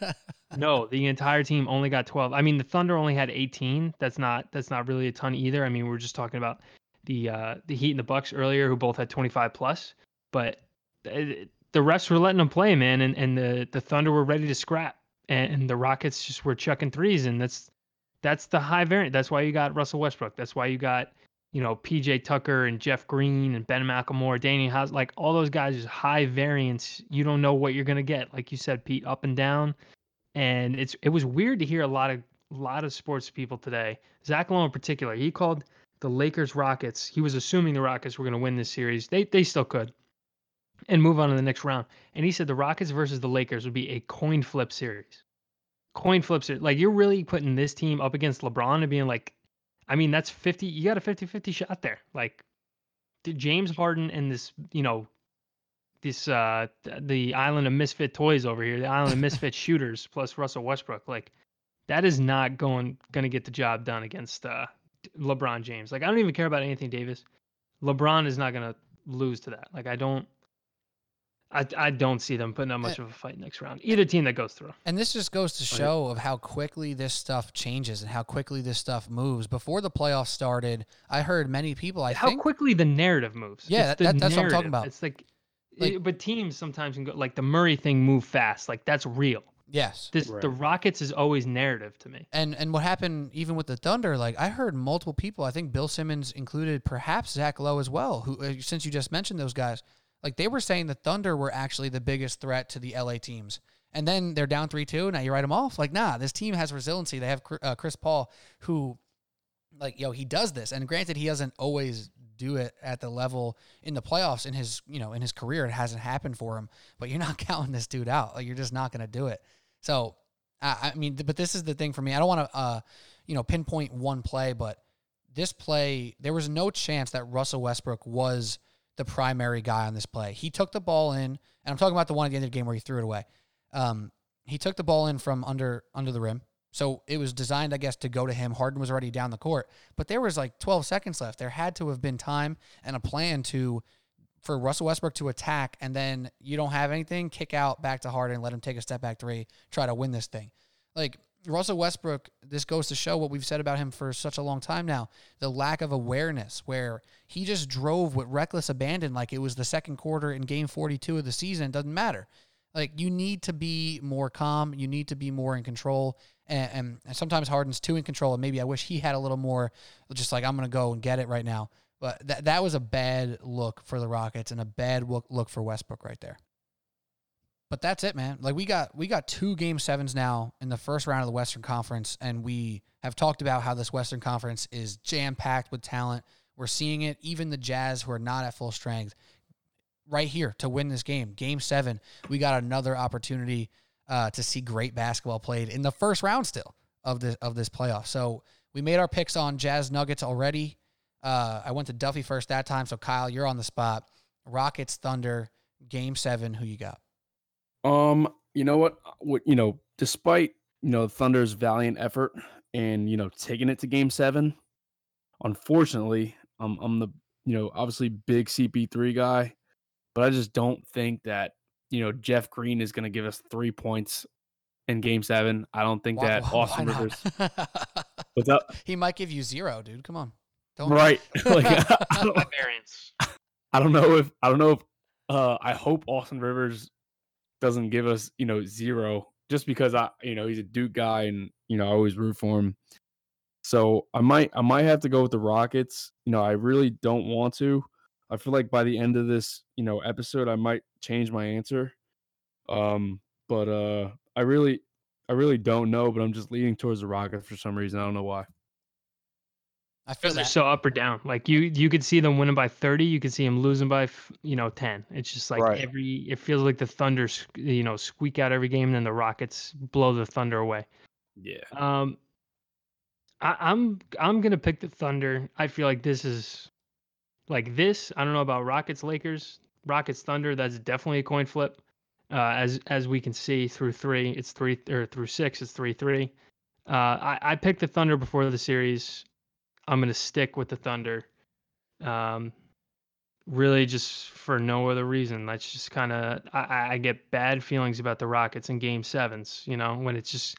no, [laughs] no, the entire team only got 12. I mean, the Thunder only had 18. That's not that's not really a ton either. I mean, we are just talking about the uh, the Heat and the Bucks earlier, who both had 25 plus, but it, the refs were letting them play, man, and, and the the Thunder were ready to scrap, and, the Rockets just were chucking threes, and that's that's the high variant. That's why you got Russell Westbrook. That's why you got you know PJ Tucker and Jeff Green and Ben McLemore, Danuel House, like all those guys is high variance. You don't know what you're gonna get, like you said, Pete, up and down, and it's it was weird to hear a lot of lot of sports people today. Zach Lowe in particular, he called the Lakers Rockets. He was assuming the Rockets were to win this series. They they still could, and move on to the next round. And he said the Rockets versus the Lakers would be a coin flip series. Coin flip series. Like you're really putting this team up against LeBron and being like, I mean that's 50. You got a 50-50 shot there. Like did James Harden and this you know this uh the island of misfit toys over here, the island of misfit [laughs] shooters plus Russell Westbrook. Like that is not going going to get the job done against uh LeBron James. Like I don't even care about Anthony Davis. LeBron is not going to lose to that. Like I don't I, I don't see them putting up much of a fight next round. Either team that goes through. And this just goes to show of how quickly this stuff changes and how quickly this stuff moves. Before the playoffs started, I heard many people. I How think quickly the narrative moves. Yeah, It's that- that's what I'm talking about. It's like, Like- it- but teams sometimes can go like the Murray thing move fast. Like that's real. yes. This the Rockets is always narrative to me. And and what happened even with the Thunder? Like I heard multiple people. I think Bill Simmons included, perhaps Zach Lowe as well. Who, uh, since you just mentioned those guys, like they were saying the Thunder were actually the biggest threat to the LA teams. And then they're down three two. Now you write them off. Like nah, this team has resiliency. They have uh, Chris Paul, who, like yo, he does this. And granted, he doesn't always do it at the level in the playoffs in his you know in his career. It hasn't happened for him. But you're [laughs] not counting this dude out. Like you're just not going to do it. So I, mean, but this is the thing for me. I don't want to, uh, you know, pinpoint one play, but this play, there was no chance that Russell Westbrook was the primary guy on this play. He took the ball in, and I'm talking about the one at the end of the game where he threw it away. Um, he took the ball in from under under the rim, so it was designed, I guess, to go to him. Harden was already down the court, but there was like 12 seconds left. There had to have been time and a plan to for Russell Westbrook to attack, and then you don't have anything, kick out back to Harden, let him take a step back three, try to win this thing. Like Russell Westbrook, this goes to show what we've said about him for such a long time now the lack of awareness, where he just drove with reckless abandon like it was the second quarter in game 42 of the season. Doesn't matter. Like you need to be more calm. You need to be more in control. And, and, sometimes Harden's too in control. And maybe I wish he had a little more, just like I'm going to go and get it right now. But that that was a bad look for the Rockets and a bad look look for Westbrook right there. But that's it, man. Like we got we got two game sevens now in the first round of the Western Conference, and we have talked about how this Western Conference is jam packed with talent. We're seeing it. Even the Jazz, who are not at full strength, right here to win this game. Game seven, we got another opportunity uh, to see great basketball played in the first round still of this of this playoff. So we made our picks on Jazz Nuggets already. Uh, I went to Duffy first that time, so Kyle, you're on the spot. Rockets Thunder, Game Seven. Who you got? Um, you know what? What you know, despite you know Thunder's valiant effort and you know taking it to Game Seven, unfortunately, I'm I'm the you know obviously big CP3 guy, but I just don't think that you know Jeff Green is going to give us three points in Game Seven. I don't think Why- that why- why Austin not? Rivers. What's up? he might give you zero, dude. Come on. Don't Right. [laughs] [laughs] like I [laughs] don't, I don't know if I don't know if uh I hope Austin Rivers doesn't give us, you know, zero just because I you know, he's a Duke guy and you know, I always root for him. So I might I might have to go with the Rockets. You know, I really don't want to. I feel like by the end of this, you know, episode I might change my answer. Um but uh I really I really don't know, but I'm just leaning towards the Rockets for some reason. I don't know why. I feel Because they're so up or down. Like you, you could see them winning by thirty. You could see them losing by, you know, ten. It's just like Right. every. It feels like the Thunder, you know, squeak out every game, and then the Rockets blow the Thunder away. Yeah. Um, I, I'm I'm gonna pick the Thunder. I feel like this is like this. I don't know about Rockets, Lakers, Rockets, Thunder. That's definitely a coin flip. Uh, as as we can see through three, it's three or through six, it's three three. Uh, I I picked the Thunder before the series. I'm gonna stick with the Thunder. Um, really just for no other reason. That's just kind of I, I I get bad feelings about the Rockets in Game Sevens. You know when it's just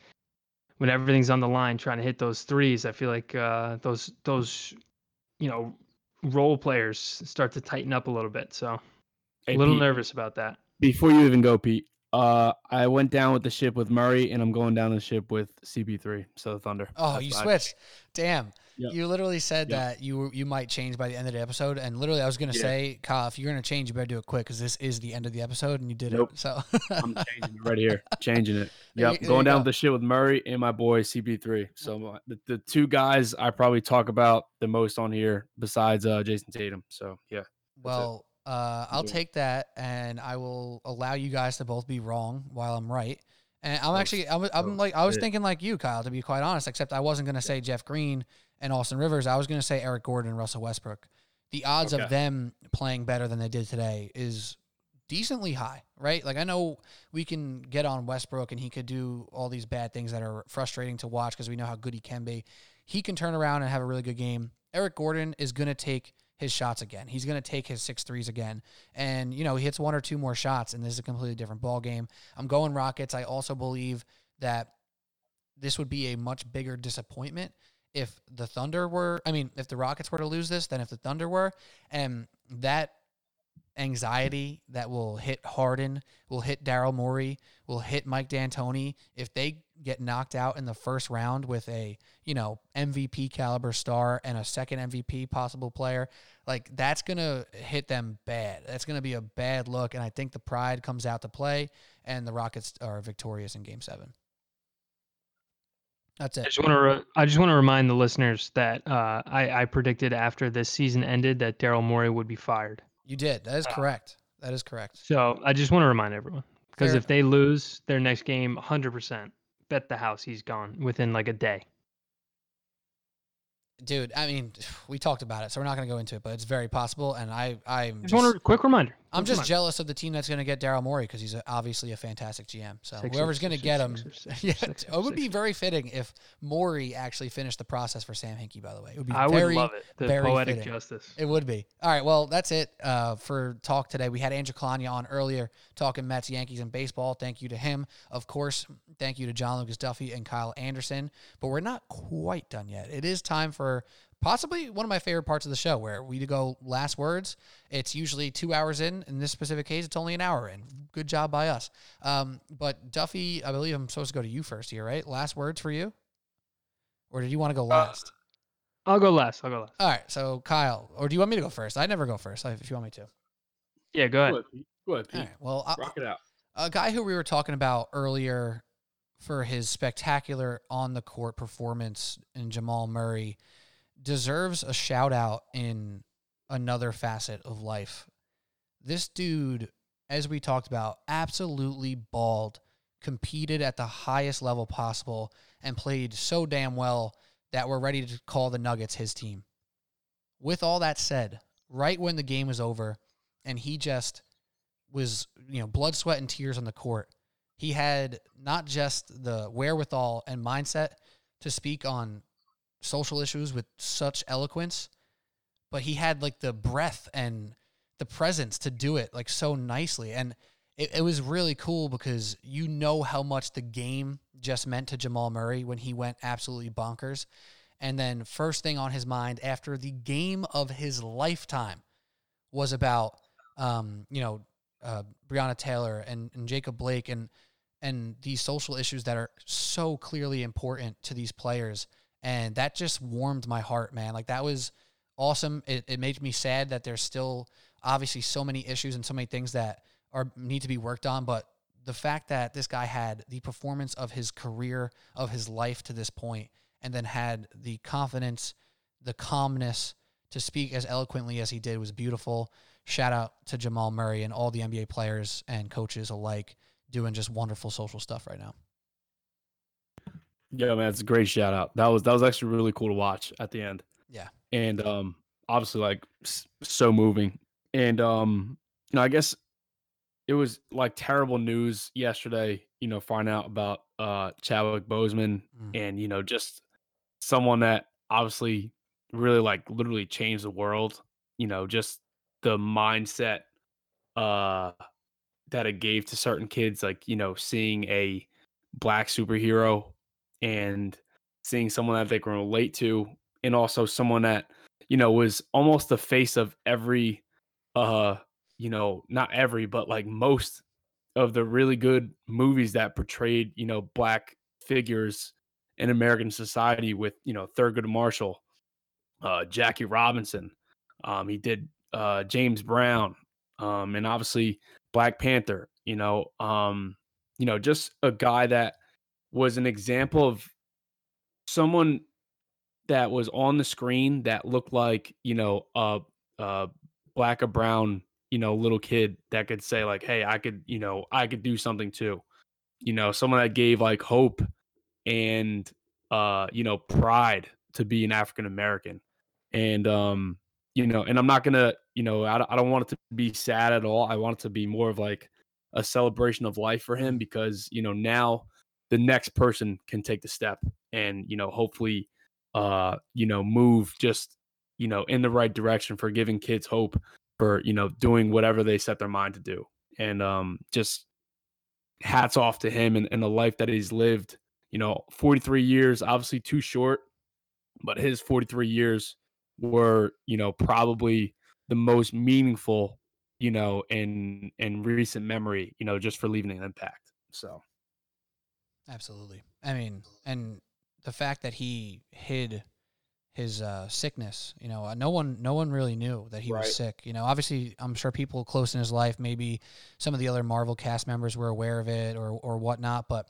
when everything's on the line trying to hit those threes. I feel like uh, those those you know role players start to tighten up a little bit. So Hey, a little Pete, nervous about that. Before you even go, Pete, uh, I went down with the ship with Murray, and I'm going down the ship with CP3. So the Thunder. Oh, That's you what I- switched. Damn. Yep. You literally said Yep. that you you might change by the end of the episode, and literally I was gonna Yeah. say, Kyle, if you're gonna change, you better do it quick because this is the end of the episode, and you did Nope. it. So I'm changing it right [laughs] here. Changing it. Yep. going down go. the shit with Murray and my boy CP3. So my, the, the two guys I probably talk about the most on here besides uh, Jayson Tatum. So yeah. Well, uh, I'll take that, and I will allow you guys to both be wrong while I'm right. And I'm actually, I'm, I'm like, I was thinking like you, Kyle, to be quite honest. Except I wasn't gonna say Jeff Green and Austin Rivers. I was gonna say Eric Gordon and Russell Westbrook. The odds of them playing better than they did today is decently high, right? Like I know we can get on Westbrook and he could do all these bad things that are frustrating to watch because we know how good he can be. He can turn around and have a really good game. Eric Gordon is going to take his shots again. He's going to take his six threes again. And, you know, he hits one or two more shots and this is a completely different ball game. I'm going Rockets. I also believe that this would be a much bigger disappointment if the Thunder were, I mean, if the Rockets were to lose this then if the Thunder were. And that anxiety that will hit Harden, will hit Daryl Morey, will hit Mike D'Antoni if they get knocked out in the first round with a you know MVP caliber star and a second MVP possible player. Like that's gonna hit them bad. That's gonna be a bad look, and I think the pride comes out to play, and the Rockets are victorious in Game Seven. That's I it. just want to re- I just want to remind the listeners that uh, I, I predicted after this season ended that Daryl Morey would be fired. You did. That is correct. That is correct. So I just want to remind everyone because if they lose their next game, 100% bet the house he's gone within like a day. Dude, I mean, [sighs] we talked about it, so we're not going to go into it, but it's very possible. And I, I'm Just, want a quick reminder. I'm just jealous of the team that's going to get Daryl Morey because he's a, obviously a fantastic GM. So Sixers, whoever's going to get him, Sixers, [laughs] yeah, Sixers, it would be very fitting if Morey actually finished the process for Sam Hinkie. By the way, it would be I would very, love it. The very poetic fitting. justice. It would be. All right. Well, that's it uh, for talk today. We had Andrew Kalanya on earlier talking Mets, Yankees, and baseball. Thank you to him. Of course, thank you to John Lucas Duffy and Kyle Anderson. But we're not quite done yet. It is time for possibly one of my favorite parts of the show where we go last words. It's usually two hours in. In this specific case, it's only an hour in. Good job by us. Um, but Duffy, I believe I'm supposed to go to you first here, right? Last words for you? Or did you want to go last? I'll go last. I'll go last. All right, so Kyle, or do you want me to go first? I never go first. If you want me to. Yeah, go ahead. Go ahead, Pete. Go ahead, Pete. right. Well, I, Rock it out. A guy who we were talking about earlier for his spectacular on the court performance in Jamal Murray deserves a shout out in another facet of life. This dude, as we talked about, absolutely balled, competed at the highest level possible, and played so damn well that we're ready to call the Nuggets his team. With all that said, right when the game was over and he just was, you know, blood, sweat, and tears on the court, he had not just the wherewithal and mindset to speak on social issues with such eloquence, but he had like the breath and the presence to do it like so nicely. And it, it was really cool because you know how much the game just meant to Jamal Murray when he went absolutely bonkers. And then, first thing on his mind after the game of his lifetime was about, um, you know, uh, Breonna Taylor and, and Jacob Blake and and these social issues that are so clearly important to these players. And that just warmed my heart, man. Like that was awesome. It, it made me sad that there's still obviously so many issues and so many things that are need to be worked on. But the fact that this guy had the performance of his career, of his life to this point, and then had the confidence, the calmness to speak as eloquently as he did was beautiful. Shout out to Jamal Murray and all the NBA players and coaches alike doing just wonderful social stuff right now. Yeah, man, it's a great shout out. That was that was actually really cool to watch at the end. Yeah. And um obviously like so moving. And um you know, I guess it was like terrible news yesterday, you know, finding out about uh Chadwick Boseman mm. and you know, just someone that obviously really like literally changed the world, you know, just the mindset uh that it gave to certain kids, like you know, seeing a black superhero and seeing someone that they can relate to, and also someone that you know was almost the face of every, uh, you know, not every, but like most of the really good movies that portrayed you know black figures in American society with you know Thurgood Marshall, uh, Jackie Robinson. Um, he did uh, James Brown, um, and obviously Black Panther, you know, um, you know, just a guy that was an example of someone that was on the screen that looked like, you know, a, black or brown, you know, little kid that could say like, "Hey, I could, you know, I could do something too." You know, someone that gave like hope and uh, you know, pride to be an African American. And um, you know, and I'm not gonna, you know, I, I don't want it to be sad at all. I want it to be more of like a celebration of life for him because you know now the next person can take the step and you know hopefully uh you know move just you know in the right direction for giving kids hope for you know doing whatever they set their mind to do and um just hats off to him and, and the life that he's lived you know 43 years obviously too short but his 43 years were, you know, probably the most meaningful, you know, in in recent memory, you know, just for leaving an impact. So Absolutely. I mean, and the fact that he hid his uh, sickness, you know, uh, no one no one really knew that he right. was sick. You know, obviously I'm sure people close in his life, maybe some of the other Marvel cast members were aware of it or or whatnot, but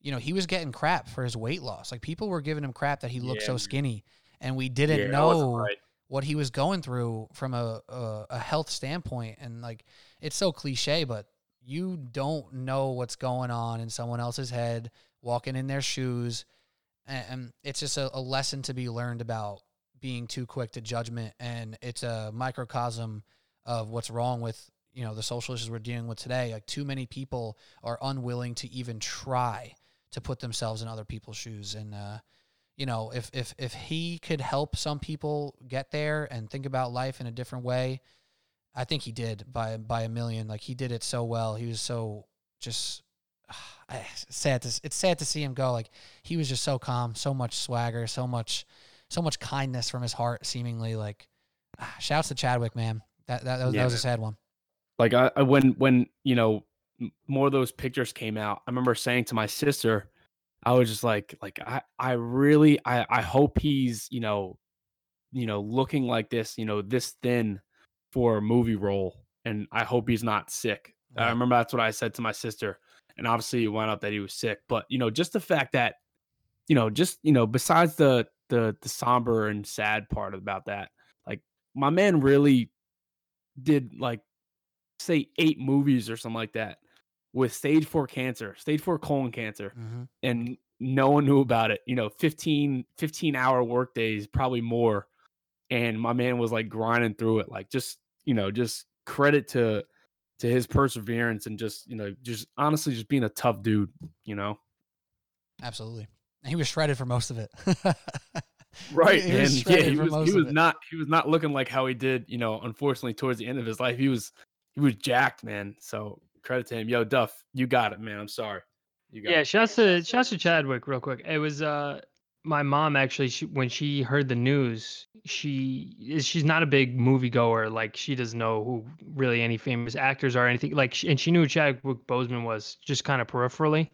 you know, he was getting crap for his weight loss. Like people were giving him crap that he looked yeah. so skinny and we didn't yeah, know right. what he was going through from a, a, a health standpoint. And like, it's so cliche, but you don't know what's going on in someone else's head, walking in their shoes, and it's just a, a lesson to be learned about being too quick to judgment. And it's a microcosm of what's wrong with you know the social issues we're dealing with today. Like too many people are unwilling to even try to put themselves in other people's shoes, and uh, you know, if if if he could help some people get there and think about life in a different way, I think he did by by a million. Like he did it so well. He was so just [sighs] sad to it's sad to see him go. Like he was just so calm, so much swagger, so much so much kindness from his heart. Seemingly, like ah, shouts to Chadwick, man. That that, that, was, yeah. that was a sad one. Like I, I when when you know more of those pictures came out, I remember saying to my sister I was just like, like I, I really, I, I hope he's, you know, you know, looking like this, you know, this thin for a movie role, and I hope he's not sick, I remember that's what I said to my sister, and obviously it wound up that he was sick. But you know, just the fact that, you know, just you know, besides the the the somber and sad part about that, like my man really did like say eight movies or something like that with stage four cancer, stage four colon cancer, Mhm. and no one knew about it. You know, 15, 15 hour work days, probably more. And my man was like grinding through it. Like just, you know, just credit to to his perseverance and just, you know, just honestly just being a tough dude, you know. Absolutely. And he was shredded for most of it. [laughs] Right. He was and yeah, he was he of was it. not he was not looking like how he did, you know, unfortunately towards the end of his life. He was he was jacked, man. So credit to him. Yo, Duff, you got it, man. I'm sorry. You got Yeah, it. shouts to shouts to Chadwick real quick. It was uh my mom actually she, when she heard the news, she is she's not a big moviegoer. Like she doesn't know who really any famous actors are or anything. Like and she knew Chadwick Boseman was just kind of peripherally.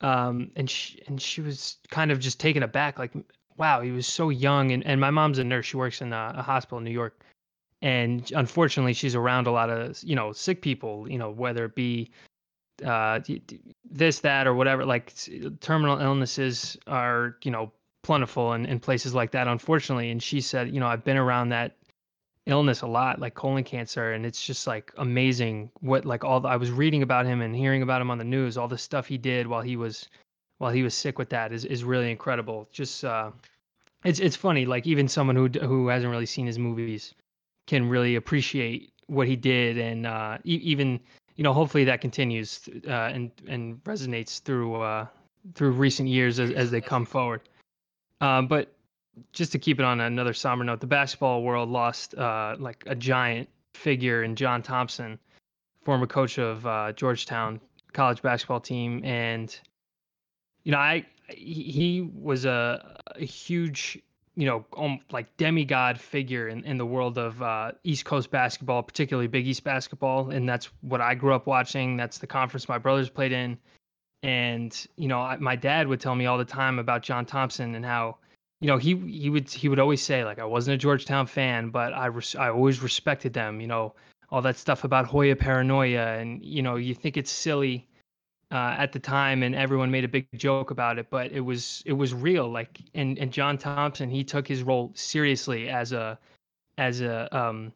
Um and she and she was kind of just taken aback like wow, he was so young and and my mom's a nurse. She works in a, a hospital in New York. And unfortunately, she's around a lot of you know sick people. You know whether it be uh this that or whatever like terminal illnesses are you know plentiful in, in places like that unfortunately. And she said you know i've been around that illness a lot like colon cancer and it's just like amazing what like all the, i was reading about him and hearing about him on the news. All the stuff he did while he was while he was sick with that is, is really incredible. Just uh it's it's funny like even someone who who hasn't really seen his movies can really appreciate what he did and uh e- even you know hopefully that continues uh, and and resonates through uh through recent years as, as they come forward um but just to keep it on another somber note the basketball world lost uh like a giant figure in john thompson former coach of uh georgetown college basketball team. And you know i he, was a, a huge you know, um, like demigod figure in, in the world of uh, East Coast basketball, particularly Big East basketball, and that's what I grew up watching. That's the conference my brothers played in, and you know, I, my dad would tell me all the time about John Thompson and how, you know, he he would he would always say like I wasn't a Georgetown fan, but I res- I always respected them. You know, all that stuff about Hoya paranoia, and you know, you think it's silly uh, at the time, and everyone made a big joke about it, but it was it was real. Like, and and John Thompson, he took his role seriously as a as a um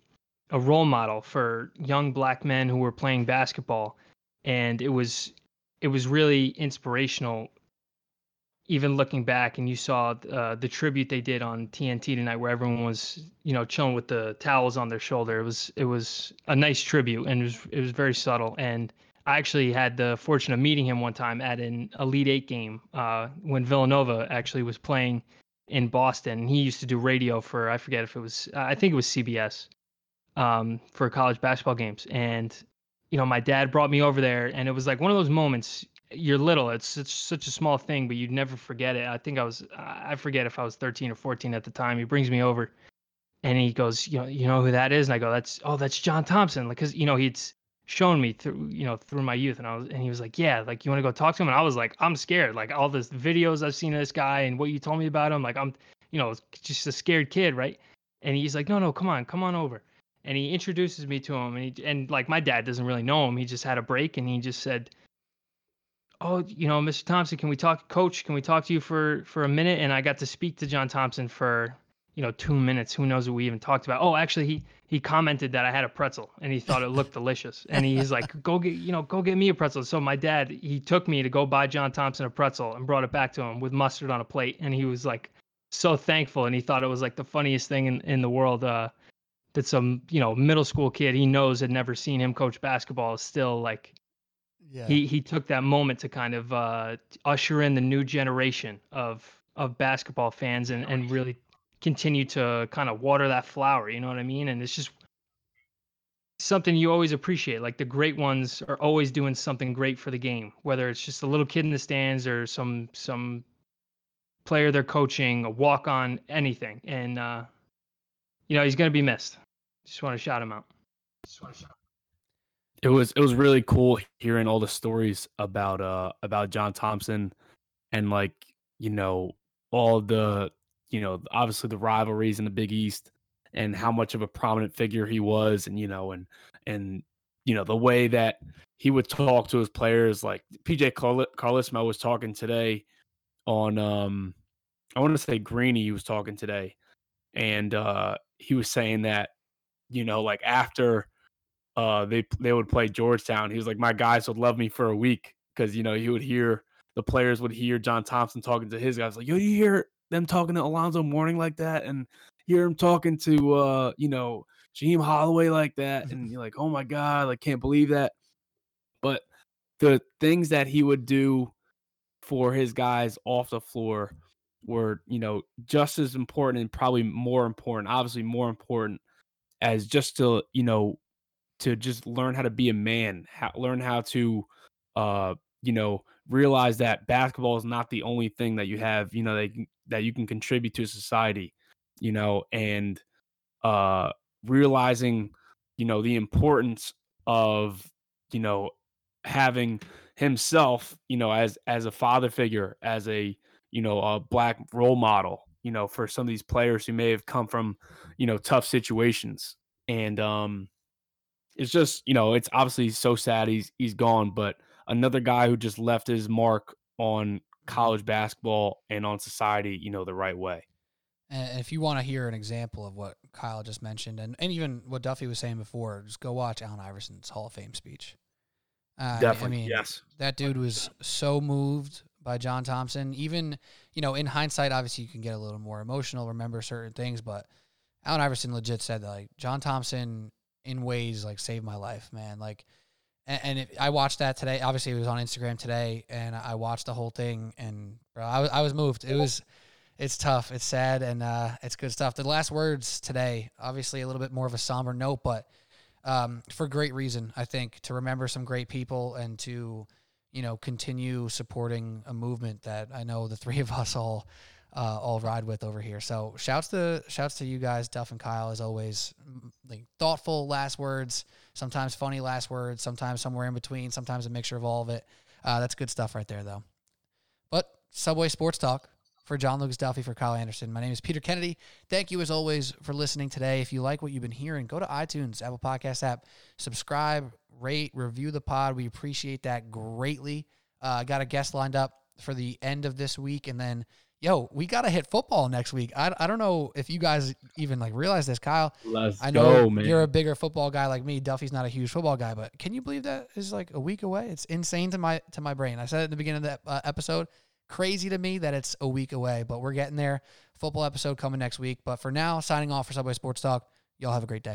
a role model for young black men who were playing basketball, and it was it was really inspirational. Even looking back, and you saw uh, the tribute they did on TNT tonight, where everyone was, you know, chilling with the towels on their shoulder. It was it was a nice tribute, and it was it was very subtle. And I actually had the fortune of meeting him one time at an Elite Eight game uh, when Villanova actually was playing in Boston. He used to do radio for I forget if it was I think it was CBS um, for college basketball games. And you know, my dad brought me over there, and it was like one of those moments. You're little; it's it's such a small thing, but you'd never forget it. I think I was I forget if I was 13 or 14 at the time. He brings me over, and he goes, you know, you know who that is? And I go, that's oh, that's John Thompson, like, cause you know he'd shown me through you know through my youth and I was and he was like yeah like you want to go talk to him and I was like I'm scared like all the videos I've seen of this guy and what you told me about him like I'm you know just a scared kid right and he's like no no come on come on over and he introduces me to him and he and like my dad doesn't really know him he just had a break and he just said oh you know Mr. Thompson can we talk coach can we talk to you for for a minute and I got to speak to John Thompson for you know two minutes who knows what we even talked about oh actually he he commented that I had a pretzel and he thought it looked delicious. And he's like, go get, you know, go get me a pretzel. So my dad, he took me to go buy John Thompson a pretzel and brought it back to him with mustard on a plate. And he was like so thankful. And he thought it was like the funniest thing in, in the world. Uh, that some, you know, middle school kid he knows had never seen him coach basketball is still like, Yeah. he, he took that moment to kind of uh, usher in the new generation of, of basketball fans and, and really continue to kind of water that flower you know what i mean? And it's just something you always appreciate like the great ones are always doing something great for the game whether it's just a little kid in the stands or some some player they're coaching a walk on anything. And uh you know he's going to be missed just want to shout him out. Just want to shout it was it was really cool hearing all the stories about uh about John Thompson and like you know all the you know obviously the rivalries in the Big East and how much of a prominent figure he was and you know and and you know the way that he would talk to his players. Like PJ Carl- Carlesimo was talking today on um I want to say Greeny he was talking today and uh he was saying that you know like after uh they they would play Georgetown he was like my guys would love me for a week cuz you know he would hear the players would hear John Thompson talking to his guys like yo you hear them talking to Alonzo Mourning like that and hear him talking to uh you know Jaheim Holloway like that and you're like oh my god like can't believe that. But the things that he would do for his guys off the floor were, you know, just as important and probably more important, obviously more important as just to, you know, to just learn how to be a man, how, learn how to, uh, you know, realize that basketball is not the only thing that you have, you know, that, that you can contribute to society, you know, and uh, realizing, you know, the importance of, you know, having himself, you know, as as a father figure, as a you know a black role model, you know, for some of these players who may have come from you know tough situations, and um, it's just you know it's obviously so sad he's he's gone, but another guy who just left his mark on college basketball and on society, you know, the right way. And if you want to hear an example of what Kyle just mentioned, and, and even what Duffy was saying before, just go watch Allen Iverson's Hall of Fame speech. Uh, Definitely, I mean, yes. That dude was so moved by John Thompson. Even, you know, in hindsight, obviously you can get a little more emotional, remember certain things, but Allen Iverson legit said that, like, John Thompson, in ways, like, saved my life, man. Like, and, and it, I watched that today. Obviously, it was on Instagram today, and I watched the whole thing, and bro, I was, I was moved. It was, it's tough, it's sad, and uh, it's good stuff. The last words today, obviously, a little bit more of a somber note, but um, for great reason, I think, to remember some great people and to, you know, continue supporting a movement that I know the [laughs] three of us all uh, all ride with over here. So shouts to shouts to you guys, Duff and Kyle, as always. Like thoughtful last words, sometimes funny last words, sometimes somewhere in between, sometimes a mixture of all of it. Uh, that's good stuff right there, though. But Subway Sports Talk for John Lucas Duffy, for Kyle Anderson. My name is Peter Kennedy. Thank you as always for listening today. If you like what you've been hearing, go to iTunes, Apple Podcast app, subscribe, rate, review the pod. We appreciate that greatly. Uh, I got a guest lined up for the end of this week, and then yo, we got to hit football next week. I, I don't know if you guys even like realize this, Kyle. Let's I know go, man. you're a bigger football guy like me. Duffy's not a huge football guy, but can you believe that is like a week away? It's insane to my to my brain. I said it at the beginning of that uh, episode. Crazy to me that it's a week away, but we're getting there. Football episode coming next week. But for now, signing off for Subway Sports Talk. Y'all have a great day.